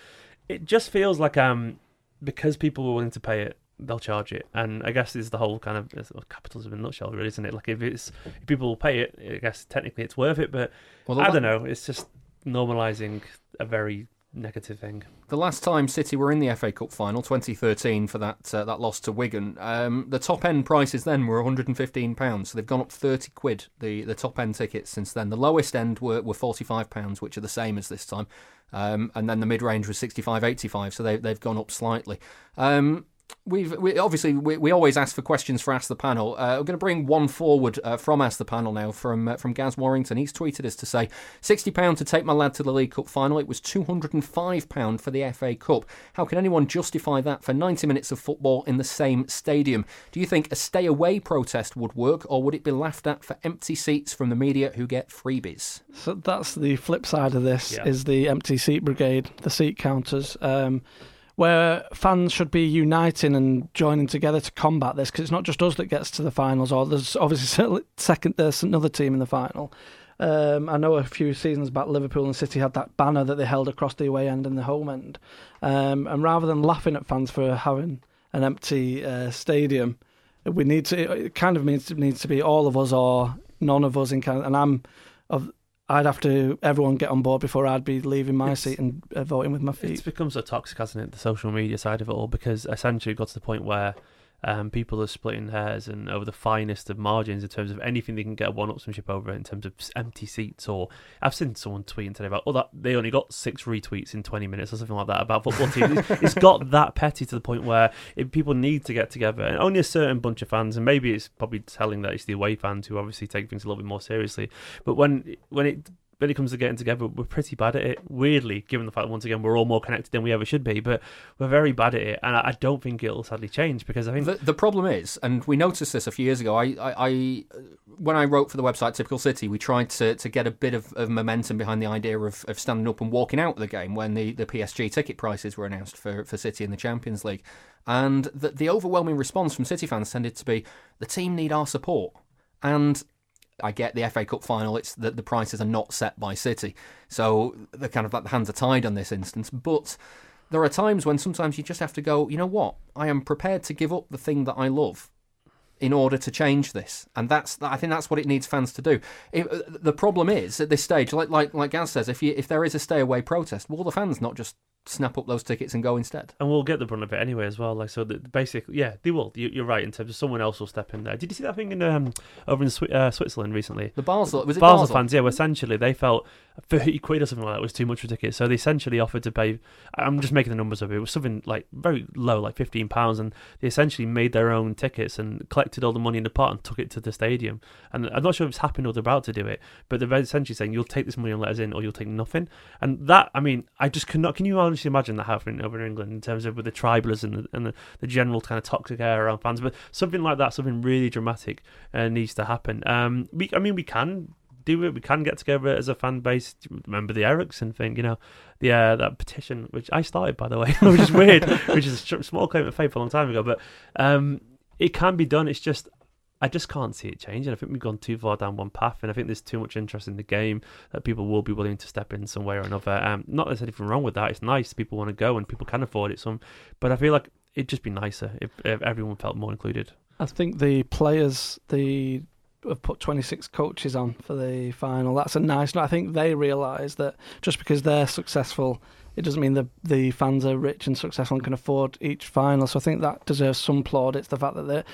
D: it just feels like um because people were willing to pay it they'll charge it. And I guess is the whole kind of capitalism in a nutshell, really, isn't it? Like if it's if people will pay it, I guess technically it's worth it. But well, I don't know. It's just normalizing a very negative thing.
B: The last time City were in the FA Cup final, 2013, for that uh, that loss to Wigan, um, the top end prices then were 115 pounds. So they've gone up 30 quid. The the top end tickets since then. The lowest end were, were 45 pounds, which are the same as this time. Um, and then the mid range was 65, 85. So they they've gone up slightly. Um, We've we, obviously we, we always ask for questions for Ask the Panel. Uh, we're going to bring one forward uh, from Ask the Panel now from uh, from Gaz Warrington. He's tweeted us to say sixty pound to take my lad to the League Cup final. It was two hundred and five pound for the FA Cup. How can anyone justify that for ninety minutes of football in the same stadium? Do you think a stay away protest would work, or would it be laughed at for empty seats from the media who get freebies?
C: So that's the flip side of this: yeah. is the empty seat brigade, the seat counters. Um, where fans should be uniting and joining together to combat this because it's not just us that gets to the finals or there's obviously second there's another team in the final Um, I know a few seasons back, Liverpool and City had that banner that they held across the away end and the home end. Um, and rather than laughing at fans for having an empty uh, stadium, we need to. It kind of means needs to be all of us or none of us in kind. and I'm of. I'd have to everyone get on board before I'd be leaving my
D: It's-
C: seat and uh, voting with my feet.
D: It's become so toxic, hasn't it? The social media side of it all, because essentially it got to the point where um, people are splitting hairs and over the finest of margins in terms of anything they can get a one-upsmanship over in terms of empty seats. Or I've seen someone tweeting today about, oh, that they only got six retweets in 20 minutes or something like that about football teams. It's- it's got that petty to the point where if people need to get together, and only a certain bunch of fans, and maybe it's probably telling that it's the away fans who obviously take things a little bit more seriously. But when when it when it comes to getting together, we're pretty bad at it. Weirdly, given the fact that once again we're all more connected than we ever should be, but we're very bad at it, and I, don't think it'll sadly change because I think
B: The, the problem is, and we noticed this a few years ago. I, I, I when I wrote for the website Typical City, we tried to, to get a bit of, of momentum behind the idea of, of standing up and walking out of the game when the, the PSG ticket prices were announced for, for City in the Champions League, and the, the overwhelming response from City fans tended to be the team need our support, and I get the FA Cup final. It's that the prices are not set by City, so the kind of like the hands are tied on this instance. But there are times when sometimes you just have to go. You know what? I am prepared to give up the thing that I love in order to change this, and that's I think that's what it needs fans to do. If, uh, the problem is at this stage, like like like Gaz says, if you, if there is a stay away protest, will the fans not just snap up those tickets and go instead?
D: and we'll get the brunt of it anyway as well. Like so, the, basically, yeah, they will. You, you're right in terms of someone else will step in there. Did you see that thing in um over in Swi- uh, Switzerland recently?
B: The Basel was it
D: Basel,
B: Basel?
D: fans, yeah, well, essentially they felt thirty quid or something like that was too much for tickets, so they essentially offered to pay. I'm just making the numbers up. It was something like very low, like fifteen pounds, and they essentially made their own tickets and collected all the money in the pot and took it to the stadium. And I'm not sure if it's happened or they're about to do it, but they're essentially saying you'll take this money and let us in, or you'll take nothing. And that, I mean, I just cannot. Can you honestly imagine that happening over in England in terms of with the tribalism and the, and the, the general kind of toxic air around fans? But something like that, something really dramatic, uh, needs to happen. Um, we, I mean, we can do it. We can get together as a fan base. Remember the Eriksson thing, you know, the uh, that petition which I started by the way, which is weird, which is a small claim of faith a long time ago. But um, it can be done. It's just I just can't see it changing. I think we've gone too far down one path, and I think there's too much interest in the game that people will be willing to step in some way or another. Um, not that there's anything wrong with that. It's nice. People want to go, and people can afford it. Some, but I feel like it'd just be nicer if, if everyone felt more included.
C: I think the players, the have put 26 coaches on for the final. That's a nice. I think they realise that just because they're successful, it doesn't mean the the fans are rich and successful and can afford each final. So I think that deserves some plaudits. The fact that the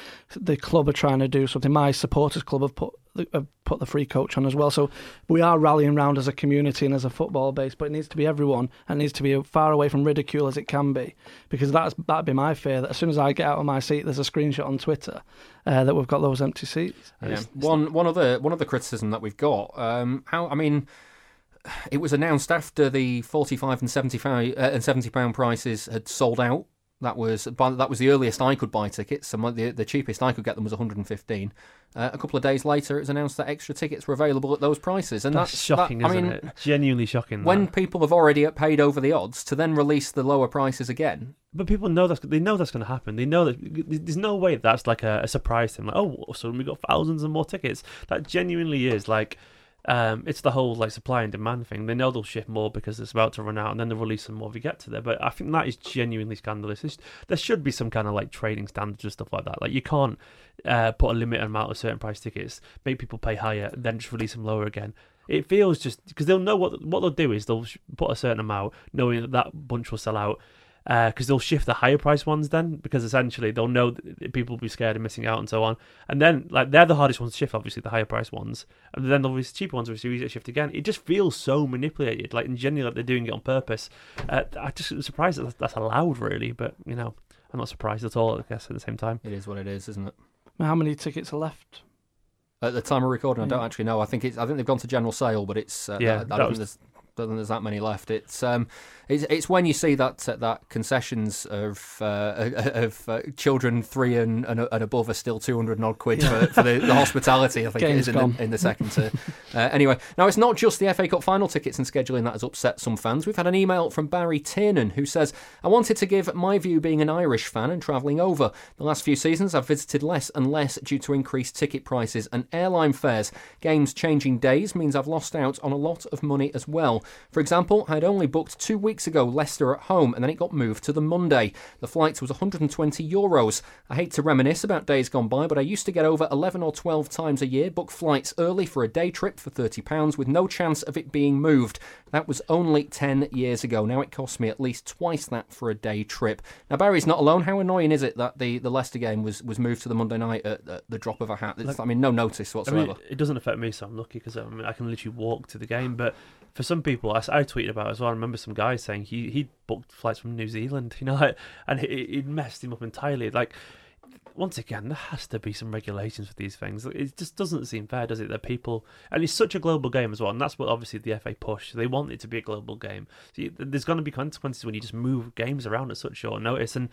C: the club are trying to do something. My supporters club have put have put the free coach on as well. So we are rallying round as a community and as a football base, but it needs to be everyone and it needs to be as far away from ridicule as it can be, because that's that'd be my fear. That as soon as I get out of my seat, there's a screenshot on Twitter uh, that we've got those empty seats.
D: And
B: Yeah.
D: it's-
B: One one other one other criticism that we've got. Um, how I mean, it was announced after the forty five and seventy five uh, and seventy pound prices had sold out. That was that was the earliest I could buy tickets, and my- the the cheapest I could get them was one hundred and fifteen. Uh, a couple of days later, it was announced that extra tickets were available at those prices, and
D: That's,
B: that's,
D: shocking,
B: that, I mean,
D: it? Genuinely shocking.
B: when
D: that.
B: people have already paid over the odds to then release the lower prices again,
D: But people know that's they know that's going to happen. They know that there's no way that's like a, a surprise to them. Like, oh, so we got thousands and more tickets. That genuinely is like, um, it's the whole like supply and demand thing. They know they'll ship more because it's about to run out, and then they'll release some more if we get to there. But I think that is genuinely scandalous. There's, there should be some kind of like trading standards and stuff like that. Like you can't uh, put a limited amount of certain price tickets, make people pay higher, then just release them lower again. It feels just because they'll know what what they'll do is they'll put a certain amount, knowing that that bunch will sell out, because they'll shift the higher price ones then because essentially they'll know that people will be scared of missing out and so on. And then like they're the hardest ones to shift, obviously the higher price ones, and then there'll be cheaper ones which are easier to shift again. It just feels so manipulated, like in general, like they're doing it on purpose. Uh, I just am surprised that that's allowed, really, but you know. I'm not surprised at all. I guess at the same time,
B: it is what it is, isn't it?
C: How many tickets are left?
B: At the time of recording, I don't
C: Yeah.
B: actually know. I think it's I think they've gone to general sale, but it's uh,
D: Yeah,
B: I, I
D: that
B: don't
D: was-
B: think there's don't think there's that many left. It's um, it's, it's when you see that uh, that concessions of uh, of uh, children three and, and, and above are still two hundred odd quid for, for the, the hospitality. I think
C: Game's
B: it is in the, in the second tier. uh, anyway, now it's not just the FA Cup final tickets and scheduling that has upset some fans. We've had an email from Barry Tiernan who says, "I wanted to give my view, being an Irish fan and travelling over. The last few seasons, I've visited less and less due to increased ticket prices and airline fares. Games changing days means I've lost out on a lot of money as well. For example, I'd only booked two weeks ago Leicester at home, and then it got moved to the Monday. The flight was 120 euros. I hate to reminisce about days gone by, but I used to get over 11 or 12 times a year, book flights early for a day trip for £30 with no chance of it being moved. That was only 10 years ago. Now it costs me at least twice that for a day trip. Now, Barry's not alone. How annoying is it that the, the Leicester game was, was moved to the Monday night at, at the drop of a hat? It's, I mean, no notice
D: I
B: whatsoever.
D: mean, it doesn't affect me, so I'm lucky because I, um, mean, I can literally walk to the game. But for some people, I, I tweeted about as well. I remember some guy saying he he booked flights from New Zealand, you know, and it, it messed him up entirely. Like once again, there has to be some regulations for these things. It just doesn't seem fair, does it? That people, and it's such a global game as well, and that's what obviously the FA push. They want it to be a global game. So you, there's going to be consequences when you just move games around at such short notice, and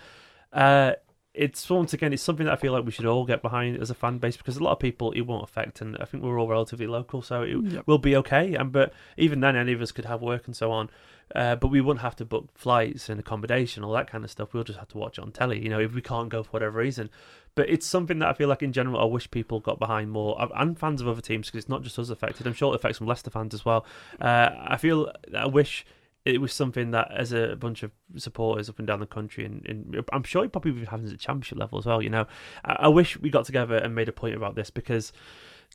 D: uh, it's once again, it's something that I feel like we should all get behind as a fan base because a lot of people it won't affect, and I think we're all relatively local, so it
C: Yep.
D: will be okay. And but even then, any of us could have work and so on. Uh, but we wouldn't have to book flights and accommodation, all that kind of stuff. We'll just have to watch it on telly, you know, if we can't go for whatever reason. But it's something that I feel like in general I wish people got behind more, and fans of other teams because it's not just us affected. I'm sure it affects some Leicester fans as well. Uh, I feel I wish it was something that as a bunch of supporters up and down the country, and, and I'm sure it probably happens at championship level as well. You know, I, I wish we got together and made a point about this because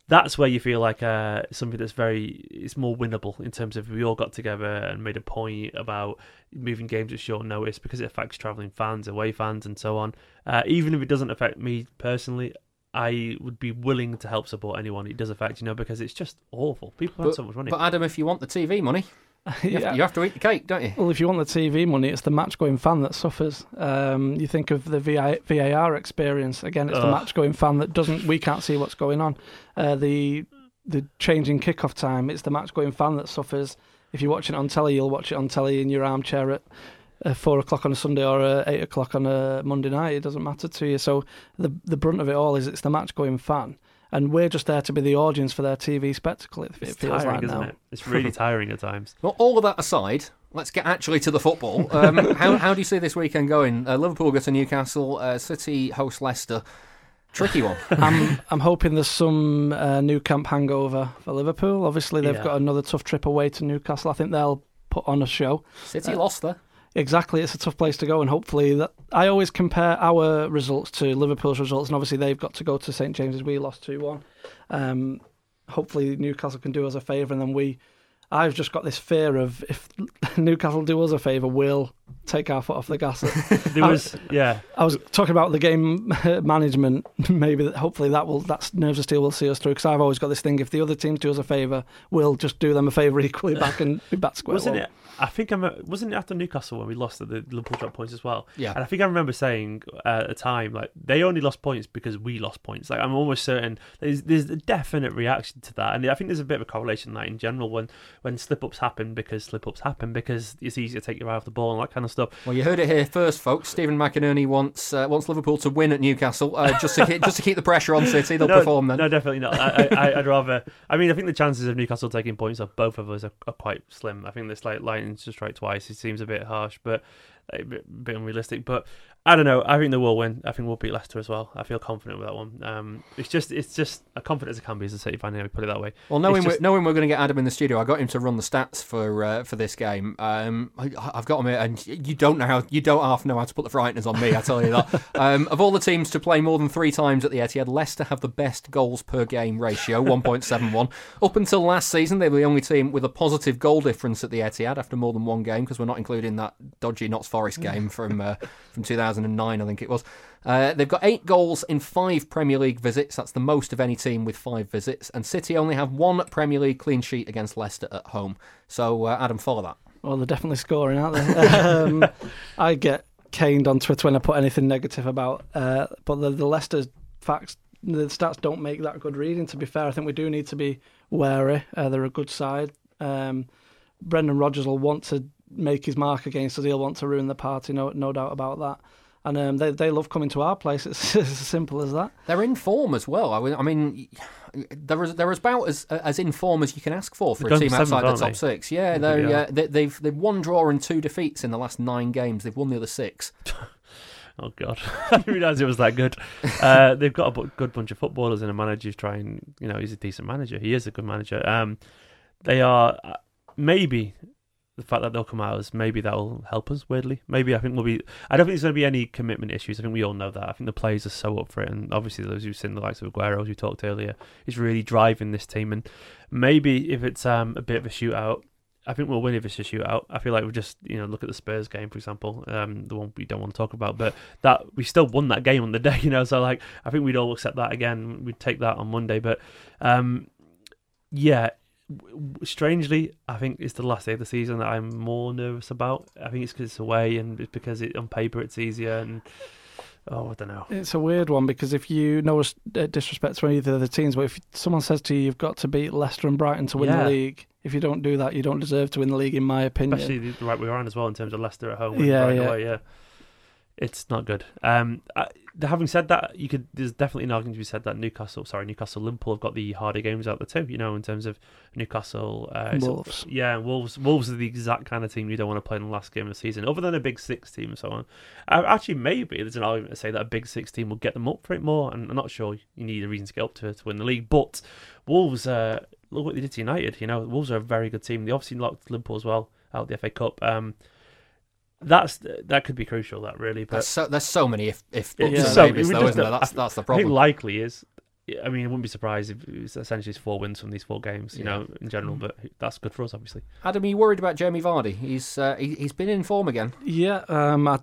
D: that's where you feel like uh, something that's very it's more winnable in terms of we all got together and made a point about moving games at short notice because it affects travelling fans, away fans, and so on. Uh, even if it doesn't affect me personally. I would be willing to help support anyone it does affect, you know, because it's just awful. People have so much money.
B: But Adam, if you want the TV money, you, have,
C: Yeah.
B: you have to eat the cake, don't you?
C: Well, if you want the TV money, it's the match going fan that suffers. Um, you think of the VAR experience again. It's the match going fan that doesn't. We can't see what's going on. Uh, the the changing kickoff time. It's the match going fan that suffers. If you're watching it on telly, you'll watch it on telly in your armchair at uh, four o'clock on a Sunday or uh, eight o'clock on a Monday night. It doesn't matter to you. So the the brunt of it all is it's the match going fan. And we're just there to be the audience for their TV spectacle. It, it
D: it's
C: feels
D: tiring,
C: like
D: isn't
C: now.
D: it? It's really tiring at times.
B: Well, all of that aside, let's get actually to the football. Um, how, how do you see this weekend going? Uh, Liverpool go to Newcastle, uh, City host Leicester. Tricky one.
C: I'm I'm hoping there's some uh, Nou Camp hangover for Liverpool. Obviously, they've
D: Yeah.
C: got another tough trip away to Newcastle. I think they'll put on a show.
B: City
C: Uh,
B: lost there.
C: Exactly, it's a tough place to go, and hopefully that I always compare our results to Liverpool's results, and obviously they've got to go to St James's. We lost two one. Um, hopefully Newcastle can do us a favour, and then we. I've just got this fear of if Newcastle do us a favour, we'll take our foot off the gas.
D: There
C: I-
D: was, yeah,
C: I was talking about the game management. Maybe that, hopefully that will that's nerves of steel will see us through. Because I've always got this thing: if the other teams do us a favour, we'll just do them a favour equally back and be back square
D: wasn't
C: one.
D: it? I think I'm. Wasn't it after Newcastle when we lost that the Liverpool dropped points as well?
B: Yeah.
D: And I think I remember saying uh, at the time like they only lost points because we lost points. Like I'm almost certain there's there's a definite reaction to that, and I think there's a bit of a correlation that in general when when slip ups happen because slip ups happen because it's easier to take your eye off the ball and that kind of stuff.
B: Well, you heard it here first, folks. Stephen McInerney wants uh, wants Liverpool to win at Newcastle uh, just to keep, just to keep the pressure on City. They'll
D: no,
B: perform then.
D: No, definitely not. I, I, I'd rather. I mean, I think the chances of Newcastle taking points off both of us are, are quite slim. I think this like lightning to strike twice. It seems a bit harsh, but a bit, unrealistic. But I don't know. I think they will win. I think we'll beat Leicester as well. I feel confident with that one. Um, it's just, it's just a confidence as it can be as a City fan. Anyway, put it that way.
B: Well, knowing
D: just-
B: we're, knowing we're going to get Adam in the studio, I got him to run the stats for uh, for this game. Um, I, I've got him here, and you don't know how you don't half know how to put the frighteners on me. I tell you that. um, of all the teams to play more than three times at the Etihad, Leicester have the best goals per game ratio, 1.71. Up until last season, they were the only team with a positive goal difference at the Etihad after more than one game, because we're not including that dodgy Notts Forest game from uh, from 2009, I think it was. Uh, they've got eight goals in five Premier League visits. That's the most of any team with five visits. And City only have one Premier League clean sheet against Leicester at home. So, uh, Adam, follow that.
C: Well, they're definitely scoring, aren't they? um, I get caned on Twitter when I put anything negative about, uh, but the, the Leicester facts, the stats don't make that good reading. To be fair, I think we do need to be wary. Uh, they're a good side. Um, Brendan Rodgers will want to make his mark against us. He'll want to ruin the party, no, no doubt about that. And um, they they love coming to our place. It's as simple as that.
B: They're in form as well. I, mean- I mean, they're as, they're about as as in form as you can ask for for a
D: They're
B: team
D: going
B: outside the top
D: aren't
B: six. Yeah,
D: Yeah,
B: they're,
D: they
B: uh,
D: are.
B: they, they've they've one draw and two defeats in the last nine games. They've won the other six.
D: Oh God, I didn't realise it was that good. Uh, they've got a good bunch of footballers and a manager who's trying. You know, he's a decent manager. He is a good manager. Um, they are uh, maybe the fact that they'll come out as maybe that will help us. Weirdly, maybe I think we'll be. I don't think there's going to be any commitment issues. I think we all know that. I think the players are so up for it, and obviously those who've seen the likes of Aguero, as we talked earlier, is really driving this team. And maybe if it's um, a bit of a shootout. I think we'll win if it's a shootout. I feel like we just, you know, look at the Spurs game, for example, um, the one we don't want to talk about, but that we still won that game on the day, you know. So like, I think we'd all accept that again. We'd take that on Monday, but um, yeah, strangely, I think it's the last day of the season that I'm more nervous about. I think it's because it's away and it's because it, on paper it's easier and oh, I don't know.
C: It's a weird one because if you know s- uh, disrespect to either of the teams, but if someone says to you you've got to beat Leicester and Brighton to win
D: Yeah.
C: the league, if you don't do that, you don't deserve to win the league, in my opinion.
D: Especially the, right way around as well in terms of Leicester at home. and
C: Yeah, yeah.
D: away, yeah. It's not good. Um, I, having said that, you could. There's definitely an argument to be said that Newcastle, sorry, Newcastle, Liverpool have got the harder games out there too. You know, in terms of Newcastle, uh,
C: Wolves.
D: yeah, Wolves. Wolves are the exact kind of team you don't want to play in the last game of the season, other than a Big Six team and so on. Uh, actually, maybe there's an argument to say that a Big Six team will get them up for it more. And I'm not sure you need a reason to get up to to win the league, but Wolves. Uh, look what they did to United. You know, Wolves are a very good team. They obviously locked Liverpool as well out of the FA Cup. Um, that's that could be crucial. That really, but
B: There's so, there's so many if if
D: Yeah.
B: and
D: So,
B: maybes though, isn't there?
D: don't-
B: That's that's the
D: I think
B: problem.
D: likely is. I mean, I wouldn't be surprised if it was essentially it's four wins from these four games. You
B: Yeah.
D: know, in general, but that's good for us, obviously.
B: Adam, are you worried about Jamie Vardy? He's uh, he, he's been in form again.
C: Yeah, um, I,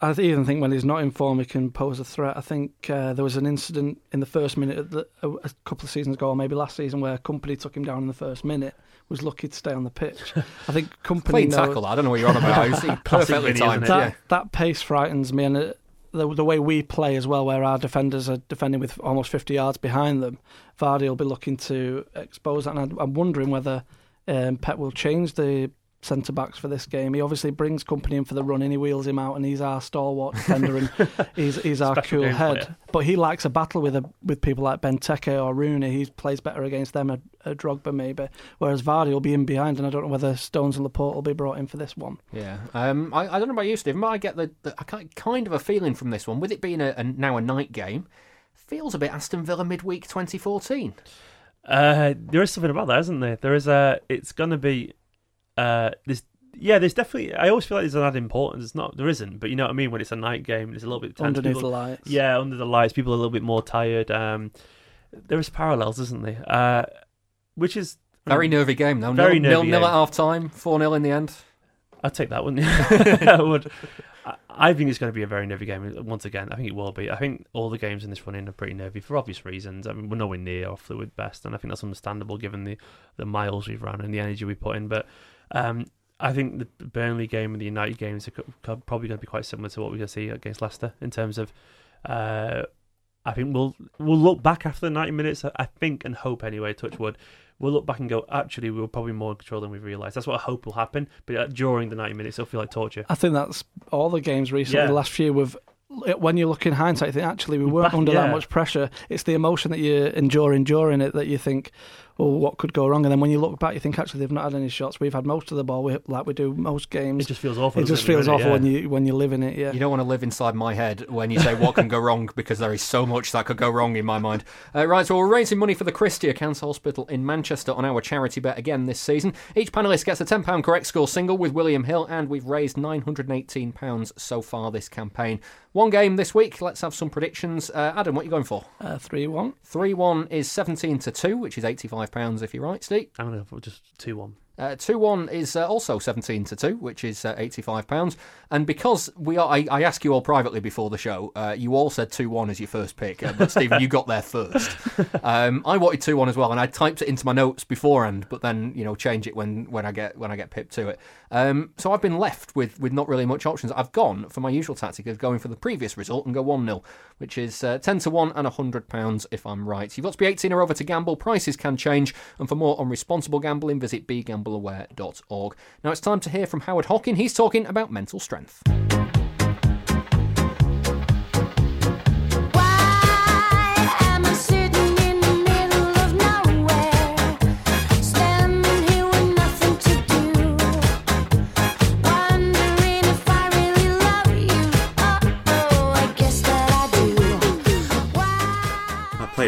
C: I even think when he's not in form, he can pose a threat. I think uh, there was an incident in the first minute of the, a, a couple of seasons ago, or maybe last season, where a Kompany took him down in the first minute. Was lucky to stay on the pitch. I think Kompany
B: Clean
C: knows-
B: tackle. I don't know what you're on about. He's perfectly timed.
D: it?
C: that
B: Yeah.
C: that pace frightens me, and uh, the the way we play as well, where our defenders are defending with almost fifty yards behind them, Vardy will be looking to expose that. And I'm- I'm wondering whether um, Pep will change the centre backs for this game. He obviously brings Kompany in for the run, and he wheels him out, and he's our stalwart defender, and he's he's our
D: Special
C: cool head.
D: player.
C: But he likes a battle with a, with people like Benteke or Rooney. He plays better against them, a, a Drogba maybe. Whereas Vardy will be in behind, and I don't know whether Stones and Laporte will be brought in for this one.
B: Yeah, um, I, I don't know about you, Stephen, but I get the, the I ki- kind of a feeling from this one, with it being a, a now a night game, feels a bit Aston Villa midweek 2014.
D: Uh, there is something about that, isn't there? There is a. It's going to be. Uh, there's yeah. There's definitely. I always feel like there's an added importance. It's not. There isn't. But you know what I mean. When it's a night game, it's a little bit tense.
C: Underneath
D: People-
C: the lights.
D: Yeah, under the lights, people are a little bit more tired. Um, there is parallels, isn't there? Uh, which is
B: Very nervy game, though.
D: Very
B: nil,
D: nervy
B: nil, nil at
D: game.
B: half time, 4 0 in the end.
D: I'd take that, wouldn't you? I would. I, I think it's going to be a very nervy game once again. I think it will be. I think all the games in this run-in are pretty nervy for obvious reasons. I mean, we're nowhere near our fluid best, and I think that's understandable given the, the miles we've run and the energy we put in. But um, I think the Burnley game and the United games are probably going to be quite similar to what we're going to see against Leicester in terms of. Uh, I think we'll we'll look back after the ninety minutes. I think and hope anyway. Touch wood. We'll look back and go. Actually, we were probably more in control than we realised. That's what I hope will happen. But uh, during the ninety minutes, it'll feel like torture.
C: I think that's all the games recently.
D: Yeah.
C: The last few with when you look in hindsight, you think actually we weren't
D: Back-
C: under that much pressure. It's the emotion that you endure enduring it that you think, oh, what could go wrong? And then when you look back, you think actually they've not had any shots. We've had most of the ball, we, like we do most games.
D: It just feels awful.
C: It just
D: at
C: feels
D: minute?
C: awful
D: Yeah.
C: when you when you live in it. Yeah.
B: You don't want to live inside my head when you say what can go wrong because there is so much that could go wrong in my mind. Uh, right, so we're raising money for the Christie Cancer Hospital in Manchester on our charity bet again this season. Each panelist gets a £10 correct score single with William Hill, and we've raised £918 so far this campaign. One game this week. Let's have some predictions. Uh, Adam, what are you going for?
C: Uh, Three one.
B: 3 1 is 17 to 2, which is £85 if you're right, Steve.
D: I'm going to go just two one.
B: Uh, 2 1 is uh, also 17 to 2, which is uh, £85. And because we are, I, I asked you all privately before the show, uh, you all said 2 1 as your first pick. Uh, but Stephen, you got there first. Um, I wanted 2 1 as well, and I typed it into my notes beforehand, but then, you know, change it when, when I get when I get pipped to it. Um, so I've been left with, with not really much options. I've gone for my usual tactic of going for the previous result and go 1 0, which is uh, 10 to 1 and £100 if I'm right. You've got to be 18 or over to gamble. Prices can change. And for more on responsible gambling, visit begambling.co.uk. troubleaware.org. Now it's time to hear from Howard Hockin. He's talking about mental strength.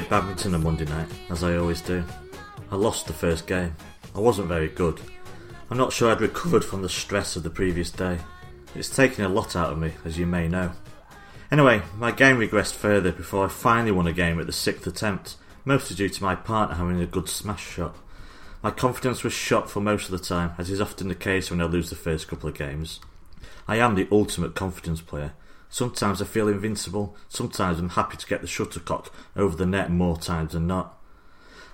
H: Played badminton on Monday night, as I always do. I lost the first game. I wasn't very good. I'm not sure I'd recovered from the stress of the previous day. It's taken a lot out of me, as you may know. Anyway, my game regressed further before I finally won a game at the sixth attempt, mostly due to my partner having a good smash shot. My confidence was shot for most of the time, as is often the case when I lose the first couple of games. I am the ultimate confidence player. Sometimes I feel invincible, sometimes I'm happy to get the shuttlecock over the net more times than not.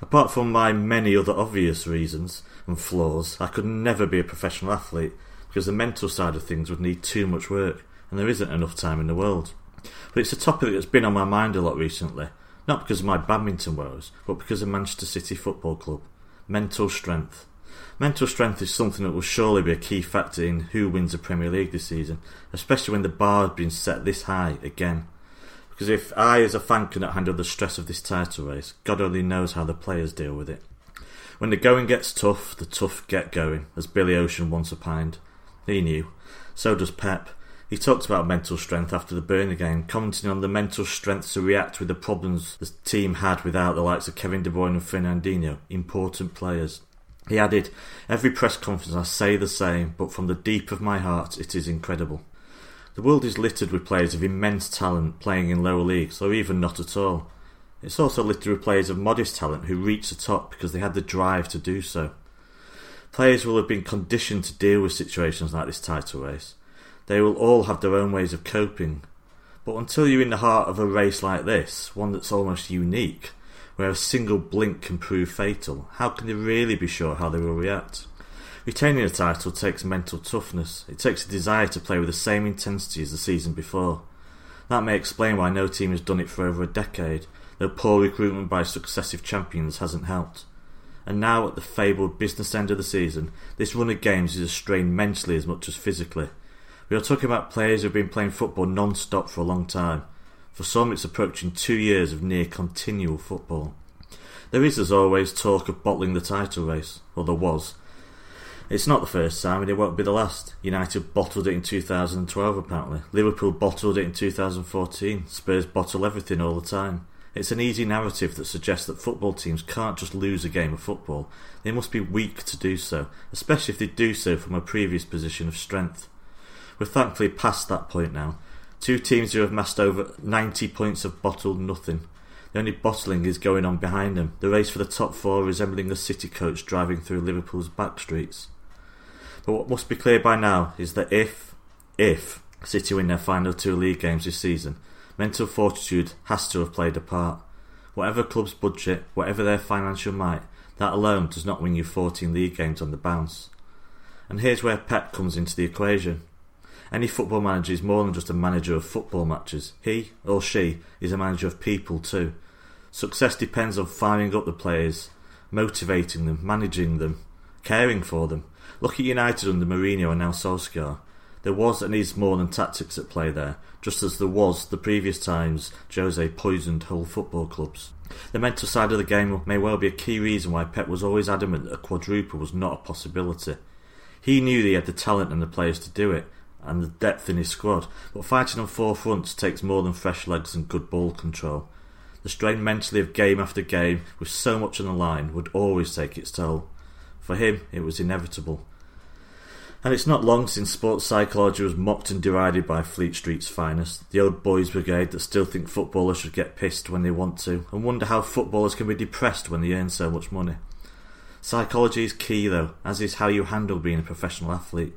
H: Apart from my many other obvious reasons and flaws, I could never be a professional athlete because the mental side of things would need too much work and there isn't enough time in the world. But it's a topic that's been on my mind a lot recently, not because of my badminton woes, but because of Manchester City Football Club. Mental strength. Mental strength is something that will surely be a key factor in who wins the Premier League this season, especially when the bar has been set this high again. Because if I, as a fan, cannot handle the stress of this title race, God only knows how the players deal with it. When the going gets tough, the tough get going, as Billy Ocean once opined. He knew. So does Pep. He talked about mental strength after the Burnley game, commenting on the mental strength to react with the problems the team had without the likes of Kevin De Bruyne and Fernandinho, important players. He added, Every press conference I say the same, but from the deep of my heart it is incredible. The world is littered with players of immense talent playing in lower leagues, or even not at all. It's also littered with players of modest talent who reach the top because they had the drive to do so. Players will have been conditioned to deal with situations like this title race. They will all have their own ways of coping. But until you're in the heart of a race like this, one that's almost unique, where a single blink can prove fatal, how can they really be sure how they will react? Retaining a title takes mental toughness. It takes a desire to play with the same intensity as the season before. That may explain why no team has done it for over a decade, though poor recruitment by successive champions hasn't helped. And now, at the fabled business end of the season, this run of games is a strain mentally as much as physically. We are talking about players who have been playing football non stop for a long time. For some, it's approaching two years of near continual football. There is, as always, talk of bottling the title race, or there was. It's not the first time, and it won't be the last. United bottled it in 2012, apparently. Liverpool bottled it in 2014. Spurs bottle everything all the time. It's an easy narrative that suggests that football teams can't just lose a game of football. They must be weak to do so, especially if they do so from a previous position of strength. We're thankfully past that point now. Two teams who have amassed over 90 points have bottled nothing. The only bottling is going on behind them, the race for the top four resembling a city coach driving through Liverpool's back streets. But what must be clear by now is that if, if City win their final two league games this season, mental fortitude has to have played a part. Whatever club's budget, whatever their financial might, that alone does not win you 14 league games on the bounce. And here's where Pep comes into the equation. Any football manager is more than just a manager of football matches. He or she is a manager of people too. Success depends on firing up the players, motivating them, managing them, caring for them. Look at United under Mourinho and now Solskjaer. There was and is more than tactics at play there, just as there was the previous times Jose poisoned whole football clubs. The mental side of the game may well be a key reason why Pep was always adamant that a quadruple was not a possibility. He knew that he had the talent and the players to do it, and the depth in his squad, but fighting on four fronts takes more than fresh legs and good ball control. The strain mentally of game after game, with so much on the line, would always take its toll. For him, it was inevitable. And it's not long since sports psychology was mocked and derided by Fleet Street's finest, the old boys' brigade that still think footballers should get pissed when they want to, and wonder how footballers can be depressed when they earn so much money. Psychology is key, though, as is how you handle being a professional athlete.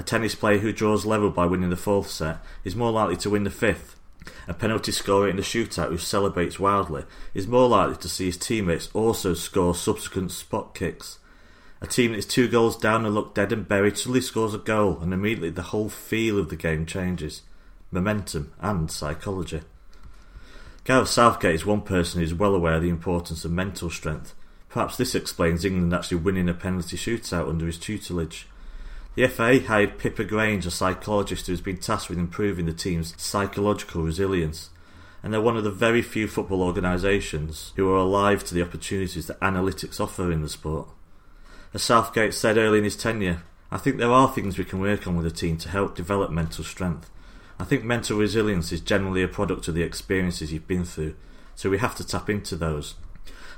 H: A tennis player who draws level by winning the fourth set is more likely to win the fifth. A penalty scorer in a shootout who celebrates wildly is more likely to see his teammates also score subsequent spot kicks. A team that is two goals down and look dead and buried suddenly scores a goal, and immediately the whole feel of the game changes. Momentum and psychology. Gareth Southgate is one person who is well aware of the importance of mental strength, Perhaps this explains England actually winning a penalty shootout under his tutelage. The FA hired Pippa Grange, a psychologist who has been tasked with improving the team's psychological resilience, and they're one of the very few football organisations who are alive to the opportunities that analytics offer in the sport. As Southgate said early in his tenure, I think there are things we can work on with the team to help develop mental strength. I think mental resilience is generally a product of the experiences you've been through, so we have to tap into those.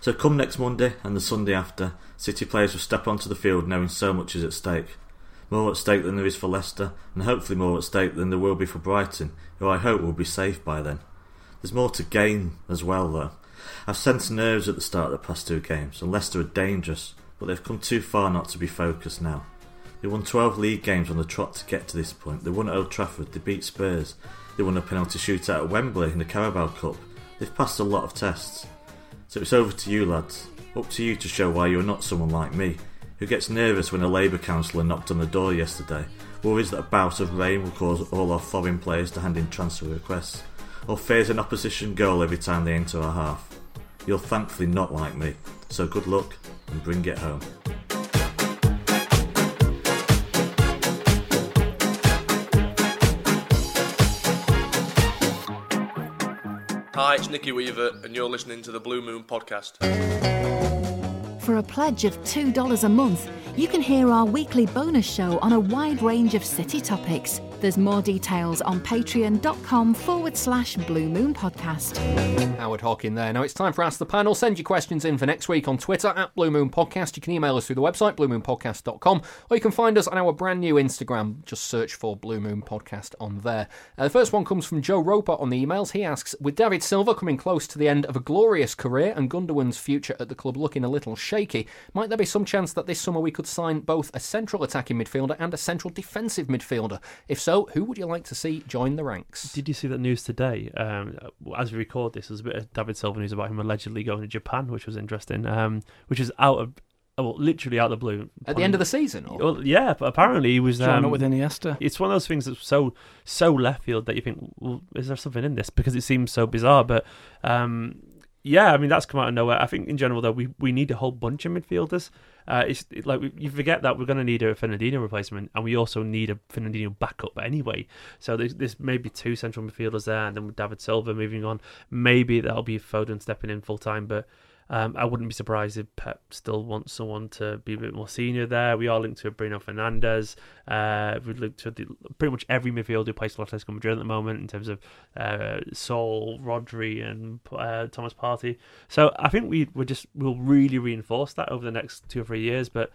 H: So come next Monday and the Sunday after, City players will step onto the field knowing so much is at stake. More at stake than there is for Leicester, and hopefully more at stake than there will be for Brighton, who I hope will be safe by then. There's more to gain as well, though. I've sensed nerves at the start of the past two games, and Leicester are dangerous, but they've come too far not to be focused now. They won 12 league games on the trot to get to this point. They won at Old Trafford, they beat Spurs, they won a penalty shootout at Wembley in the Carabao Cup. They've passed a lot of tests. So it's over to you, lads. Up to you to show why you're not someone like me, who gets nervous when a Labour councillor knocked on the door yesterday, worries that a bout of rain will cause all our foreign players to hand in transfer requests, or fears an opposition goal every time they enter our half. You're thankfully not like me, so good luck and bring it home.
I: Hi, it's Nicky Weaver, and you're listening to the Blue Moon Podcast.
A: For a pledge of $2 a month, you can hear our weekly bonus show on a wide range of city topics. There's more details on patreon.com forward slash Blue Moon Podcast.
B: Howard Hockin there. Now it's time for Ask the Panel. Send your questions in for next week on Twitter at Blue Moon Podcast. You can email us through the website, bluemoonpodcast.com, or you can find us on our brand new Instagram. Just search for Blue Moon Podcast on there. Uh, the first one comes from Joe Roper on the emails. He asks With David Silva coming close to the end of a glorious career and Gundogan's future at the club looking a little shaky, might there be some chance that this summer we could sign both a central attacking midfielder and a central defensive midfielder? If so, who would you like to see join the ranks?
D: Did you see that news today? Um, as we record this, there's a bit of David Silva news about him allegedly going to Japan, which was interesting. Um, which is out of, well, literally out of the blue.
B: At the end of the season? Or?
D: Well, yeah, but apparently he was.
C: Join
D: Um,
C: up with Iniesta.
D: it's one of those things that's so so left field that you think, well, is there something in this? Because it seems so bizarre. But um, yeah, I mean that's come out of nowhere. I think in general though, we we need a whole bunch of midfielders. Uh, it's it- like we, you forget that we're going to need a Fernandinho replacement, and we also need a Fernandinho backup anyway. So there's, there's maybe two central midfielders there, and then with David Silva moving on, maybe that'll be Foden stepping in full time. But um, I wouldn't be surprised if Pep still wants someone to be a bit more senior there. We are linked to Bruno Fernandes. Uh, we're linked to the, pretty much every midfielder who plays for Atletico Madrid at the moment in terms of uh, Saul, Rodri, and uh, Thomas Partey. So I think we we just will really reinforce that over the next two or three years. But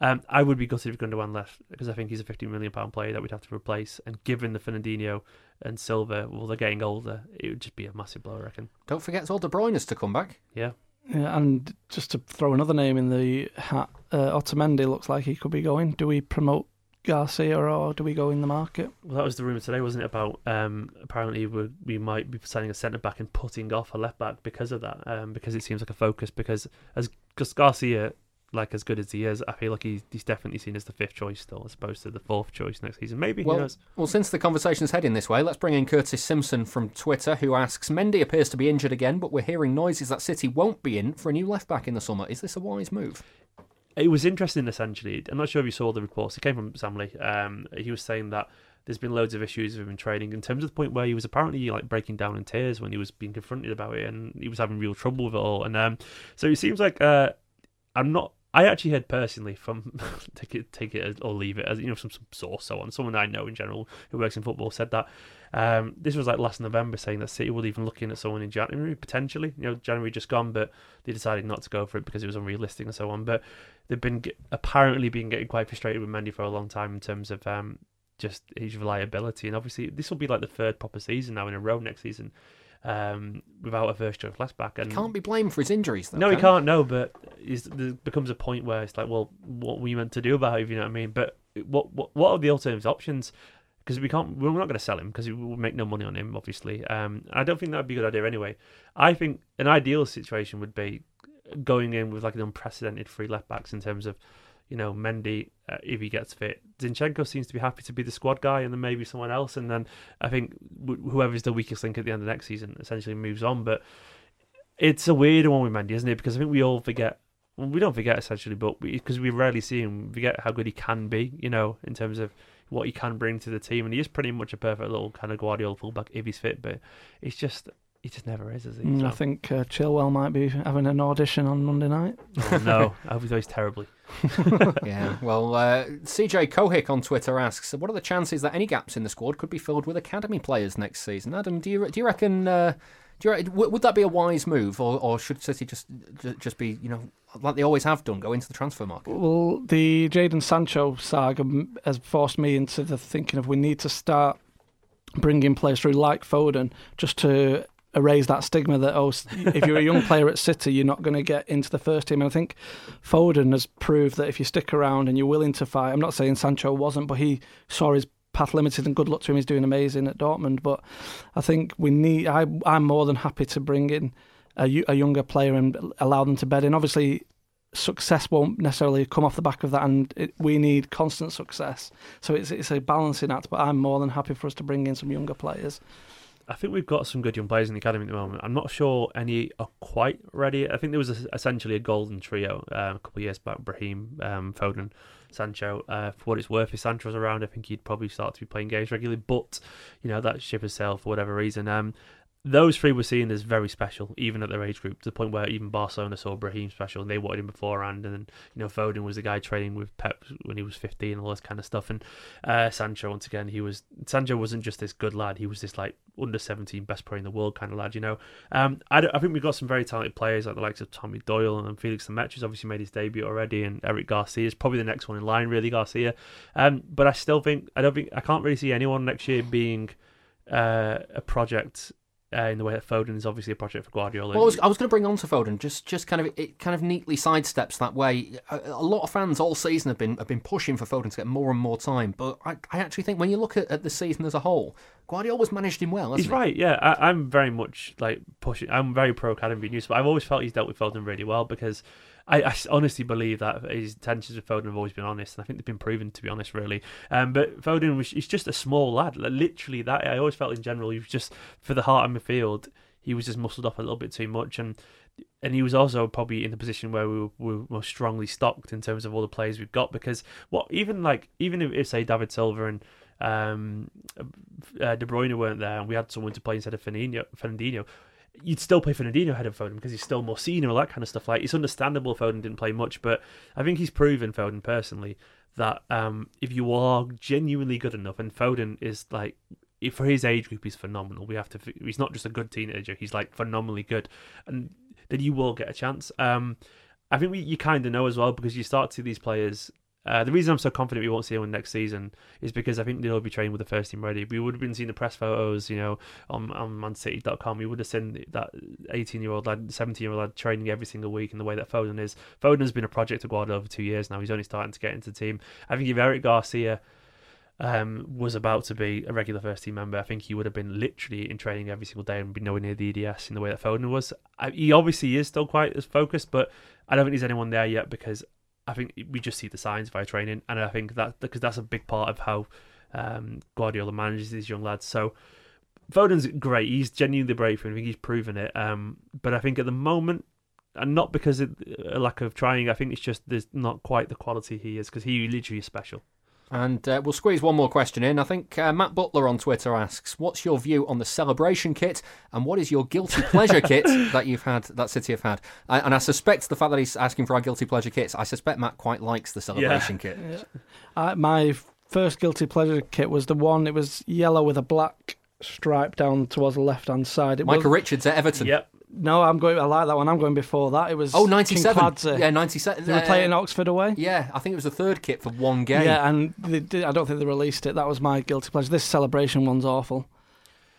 D: um, I would be gutted if Gundogan left because I think he's a 50 million pound player that we'd have to replace. And given the Fernandinho and Silva, well, they're getting older, it would just be a massive blow, I reckon.
B: Don't forget it's all De Bruyne's to come back.
D: Yeah.
C: Yeah, and just to throw another name in the hat, uh, Otamendi looks like he could be going. Do we promote Garcia or do we go in the market?
D: Well, that was the rumor today, wasn't it? About um, apparently we we might be signing a centre back and putting off a left back because of that, um, because it seems like a focus. Because as Garcia, like as good as he is, I feel like he's he's definitely seen as the fifth choice still, as opposed to the fourth choice next season. Maybe who
B: Well,
D: knows?
B: well, since the conversation's heading this way, let's bring in Curtis Simpson from Twitter, who asks Mendy appears to be injured again, but we're hearing noises that City won't be in for a new left back in the summer. Is this a wise move?
D: It was interesting, essentially. I'm not sure if you saw the reports. It came from Sam Lee. Um, he was saying that there's been loads of issues with him in training in terms of the point where he was apparently like breaking down in tears when he was being confronted about it and he was having real trouble with it all. And um, so it seems like uh, I'm not. I actually heard personally from take it, take it or leave it as you know some, some source, so on. Someone I know in general who works in football said that um, this was like last November, saying that City were even looking at someone in January potentially. You know, January just gone, but they decided not to go for it because it was unrealistic and so on. But they've been apparently been getting quite frustrated with Mendy for a long time in terms of um, just his reliability. And obviously, this will be like the third proper season now in a row next season um, without a first choice left back. And
B: Can't be blamed for his injuries, though.
D: no, he
B: can
D: can't. No, but there becomes a point where it's like, well, what were you meant to do about it? If you know what I mean? But what what what are the alternative options? Because we can't, we're not going to sell him because we will make no money on him. Obviously, um, I don't think that would be a good idea anyway. I think an ideal situation would be going in with like an unprecedented three left backs in terms of, you know, Mendy uh, if he gets fit. Zinchenko seems to be happy to be the squad guy, and then maybe someone else, and then I think wh- whoever's the weakest link at the end of next season essentially moves on. But it's a weird one with Mendy, isn't it? Because I think we all forget well, we don't forget essentially, but because we, rarely see him, we forget how good he can be. You know, in terms of what he can bring to the team, and he is pretty much a perfect little kind of Guardiola fullback if he's fit. But it's just he just never is, is he?
C: Mm, I think uh, Chilwell might be having an audition on Monday night.
D: Oh, no, I hope he plays terribly.
B: yeah. Well, uh, CJ Kohik on Twitter asks, "What are the chances that any gaps in the squad could be filled with academy players next season?" Adam, do you do you reckon? Uh, do you, re- would that be a wise move, or, or should City just just be, you know, like they always have done, go into the transfer market?
C: Well, the Jadon Sancho saga has forced me into the thinking of we need to start bringing players through like Foden just to erase that stigma that oh, if you're a young player at City, you're not going to get into the first team. And I think Foden has proved that if you stick around and you're willing to fight, I'm not saying Sancho wasn't, but he saw his path limited and good luck to him. He's doing amazing at Dortmund. But I think we need. I, I'm more than happy to bring in a, a younger player and allow them to bed in. Obviously, success won't necessarily come off the back of that, and it, we need constant success. So it's it's a balancing act. But I'm more than happy for us to bring in some younger players.
D: I think we've got some good young players in the academy at the moment. I'm not sure any are quite ready. I think there was a, essentially a golden trio uh, a couple of years back: Brahim, um, Foden, Sancho. Uh, for what it's worth, if Sancho's around, I think he'd probably start to be playing games regularly. But you know that ship has sailed for whatever reason. Um, those three were seen as very special, even at their age group, to the point where even Barcelona saw Brahim special and they wanted him beforehand. And then, you know, Foden was the guy training with Pep when he was 15 and all this kind of stuff. And uh, Sancho, once again, he was, Sancho wasn't just this good lad, he was this like under 17 best player in the world kind of lad, you know. Um, I, I think we've got some very talented players like the likes of Tommy Doyle and Felix Lemaitre, obviously made his debut already, and Eric Garcia is probably the next one in line, really, Garcia. Um, but I still think, I don't think, I can't really see anyone next year being uh, a project uh, in the way that Foden is obviously a project for Guardiola.
B: Well, I was, I was going to bring on to Foden. Just, just kind of, it kind of neatly sidesteps that way. A, a lot of fans all season have been have been pushing for Foden to get more and more time. But I, I actually think when you look at, at the season as a whole, Guardiola's managed him well.
D: He's
B: he?
D: right, yeah. I, I'm very much like pushing. I'm very pro academy news, but I've always felt he's dealt with Foden really well because I, I honestly believe that his intentions with Foden have always been honest, and I think they've been proven to be honest, really. Um, but Foden was he's just a small lad, like, literally that. I always felt in general he was just for the heart of midfield. He was just muscled up a little bit too much, and and he was also probably in the position where we were, we were most strongly stocked in terms of all the players we've got. Because what even like even if, if say David Silva and um, uh, De Bruyne weren't there, and we had someone to play instead of Fernandinho, Fernandinho you'd still play Fernandinho ahead of Foden because he's still more senior, all that kind of stuff. Like it's understandable Foden didn't play much, but I think he's proven Foden personally that um, if you are genuinely good enough, and Foden is like for his age group, he's phenomenal. We have to. He's not just a good teenager; he's like phenomenally good, and then you will get a chance. Um, I think we, you kind of know as well because you start to see these players. Uh, the reason I'm so confident we won't see anyone next season is because I think they'll be training with the first team ready. We would have been seeing the press photos, you know, on on ManCity.com. We would have seen that 18 year old lad, 17 year old lad training every single week in the way that Foden is. Foden has been a project of Guardiola for two years now. He's only starting to get into the team. I think if Eric Garcia um, was about to be a regular first team member, I think he would have been literally in training every single day and be nowhere near the EDS in the way that Foden was. I, he obviously is still quite as focused, but I don't think there's anyone there yet because I think we just see the signs via training, and I think that because that's a big part of how um, Guardiola manages these young lads. So Foden's great; he's genuinely brave, and I think he's proven it. Um, but I think at the moment, and not because of a lack of trying, I think it's just there's not quite the quality he is because he literally is special.
B: And uh, we'll squeeze one more question in. I think uh, Matt Butler on Twitter asks, "What's your view on the celebration kit, and what is your guilty pleasure kit that you've had that City have had?" I, and I suspect the fact that he's asking for our guilty pleasure kits, I suspect Matt quite likes the celebration kit.
C: Uh, my first guilty pleasure kit was the one. It was yellow with a black stripe down towards the left hand side. It
B: Micah
C: was,
B: Richards at Everton.
D: Yep.
C: No, I'm going. I like that one. I'm going before that. It was
B: Oh, 97.
C: Kinkladze.
B: Yeah, 97.
C: They were
B: uh,
C: playing Oxford away.
B: Yeah, I think it was the third kit for one game.
C: Yeah, and they did, I don't think they released it. That was my guilty pleasure. This celebration one's awful.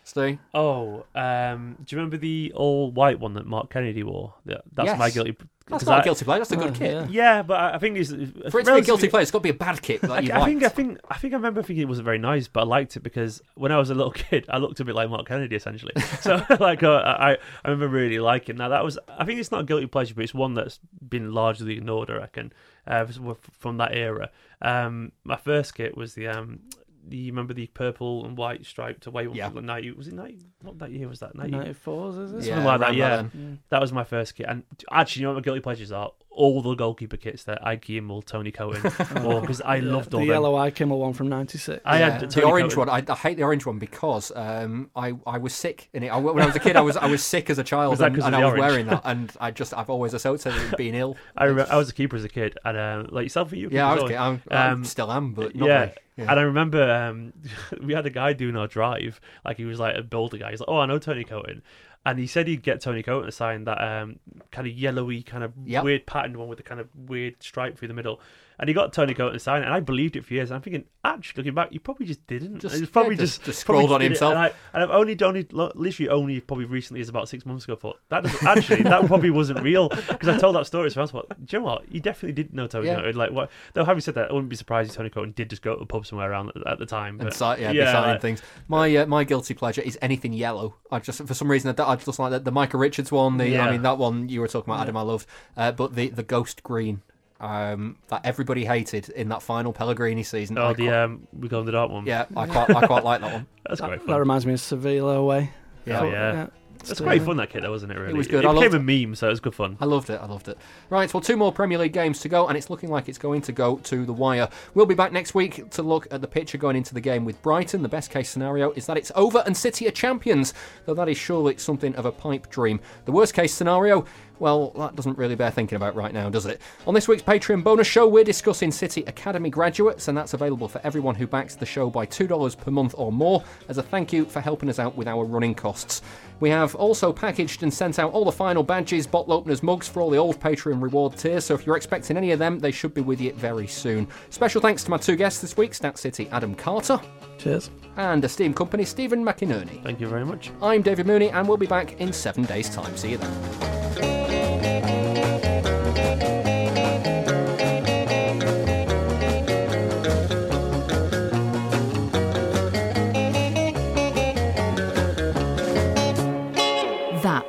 B: Steve?
D: Oh, um, do you remember the all white one that Mark Kennedy wore? Yeah, that's
B: Yes.
D: my guilty.
B: That's
D: 'cause
B: not
D: I-
B: a guilty pleasure. That's a good
C: Oh,
B: kit.
C: yeah.
D: Yeah, but I I think it's
B: For it to be a guilty pleasure, it's got to be a bad kit that you
D: I, I think I think I think I remember thinking it wasn't very nice, but I liked it because when I was a little kid, I looked a bit like Mark Kennedy essentially. so like uh, I I remember really liking. Now that was I think it's not a guilty pleasure, but it's one that's been largely ignored. I reckon uh, from that era. Um, my first kit was the um. The, you remember the purple and white striped away one?
B: Yeah.
D: from Ninety was it ninety? What that year was that? 90,
C: 94s, is it?
B: Yeah,
D: something like that.
B: around
D: Yeah, that was my first kit. And actually, you know what my guilty pleasures are? All the goalkeeper kits that Eike Immel, Tony Coton, wore because I loved all
C: the
D: them.
C: yellow Eike Immel one from '96.
D: I
B: Yeah,
D: had
B: the orange
D: Coton.
B: one. I, I hate the orange one because um, I I was sick in it. I, when I was a kid, I was I was sick as a child,
D: Was that
B: and,
D: 'cause of
B: and
D: the
B: I was
D: orange?
B: wearing that, and I just I've always associated it with being ill.
D: I remember I was a keeper as a kid, and uh, like yourself, you?
B: Yeah, I was.
D: as well?
B: I'm, I
D: Um,
B: still am, but not
D: yeah.
B: very. Yeah.
D: And I remember um, we had a guy doing our drive, like he was like a builder guy. He's like, "Oh, I know Tony Coton," and he said he'd get Tony Coton to sign that um, kind of yellowy, kind of
B: Yep.
D: weird patterned one with the kind of weird stripe through the middle. And he got Tony Coton to sign it, and I believed it for years. And I'm thinking, actually, looking back, you probably just didn't.
B: Just-
D: It was probably
B: yeah, just-
D: just
B: just
D: probably
B: scrolled on himself.
D: And, I, and I've only, only, literally, only probably recently, is about six months ago, thought that doesn't, actually that probably wasn't real because I told that story. So I was like, do you know what? You definitely didn't know Tony
B: Yeah.
D: Like, what? Though having said that, I wouldn't be surprised if Tony Coton did just go to a pub somewhere around at, at the time.
B: and
D: But
B: si- yeah, be signing
D: like-
B: things. My uh, my guilty pleasure is anything yellow. I just for some reason I, I just like the, the Micah Richards one. The
D: Yeah.
B: I mean that one you were talking about, Adam. I loved, uh, but the the ghost green. Um, that everybody hated in that final Pellegrini season. I
D: Oh, the
B: quite-
D: um, we go in the dark one.
B: yeah, I quite I quite like that one.
D: that's great
C: That
D: fun.
C: reminds me of Sevilla away.
B: Yeah.
D: Oh, yeah. That's
C: Still,
D: great fun that kid, though, wasn't it? Really, it
B: was good.
D: It
B: I
D: became
B: loved
D: a meme, so it was good fun.
B: I loved it. I loved it. Right, well, two more Premier League games to go, and it's looking like it's going to go to the wire. We'll be back next week to look at the picture going into the game with Brighton. The best case scenario is that it's over and City are champions, though that is surely something of a pipe dream. The worst case scenario, well, that doesn't really bear thinking about right now, does it? On this week's Patreon bonus show, we're discussing City Academy graduates, and that's available for everyone who backs the show by $2 per month or more as a thank you for helping us out with our running costs. We have also packaged and sent out all the final badges, bottle openers, mugs for all the old Patreon reward tiers, so if you're expecting any of them, they should be with you very soon. Special thanks to my two guests this week, Stat City Adam Carter
C: Cheers.
B: and esteemed company Stephen McInerney.
D: Thank you very much.
B: I'm David Mooney, and we'll be back in seven days' time. See you then.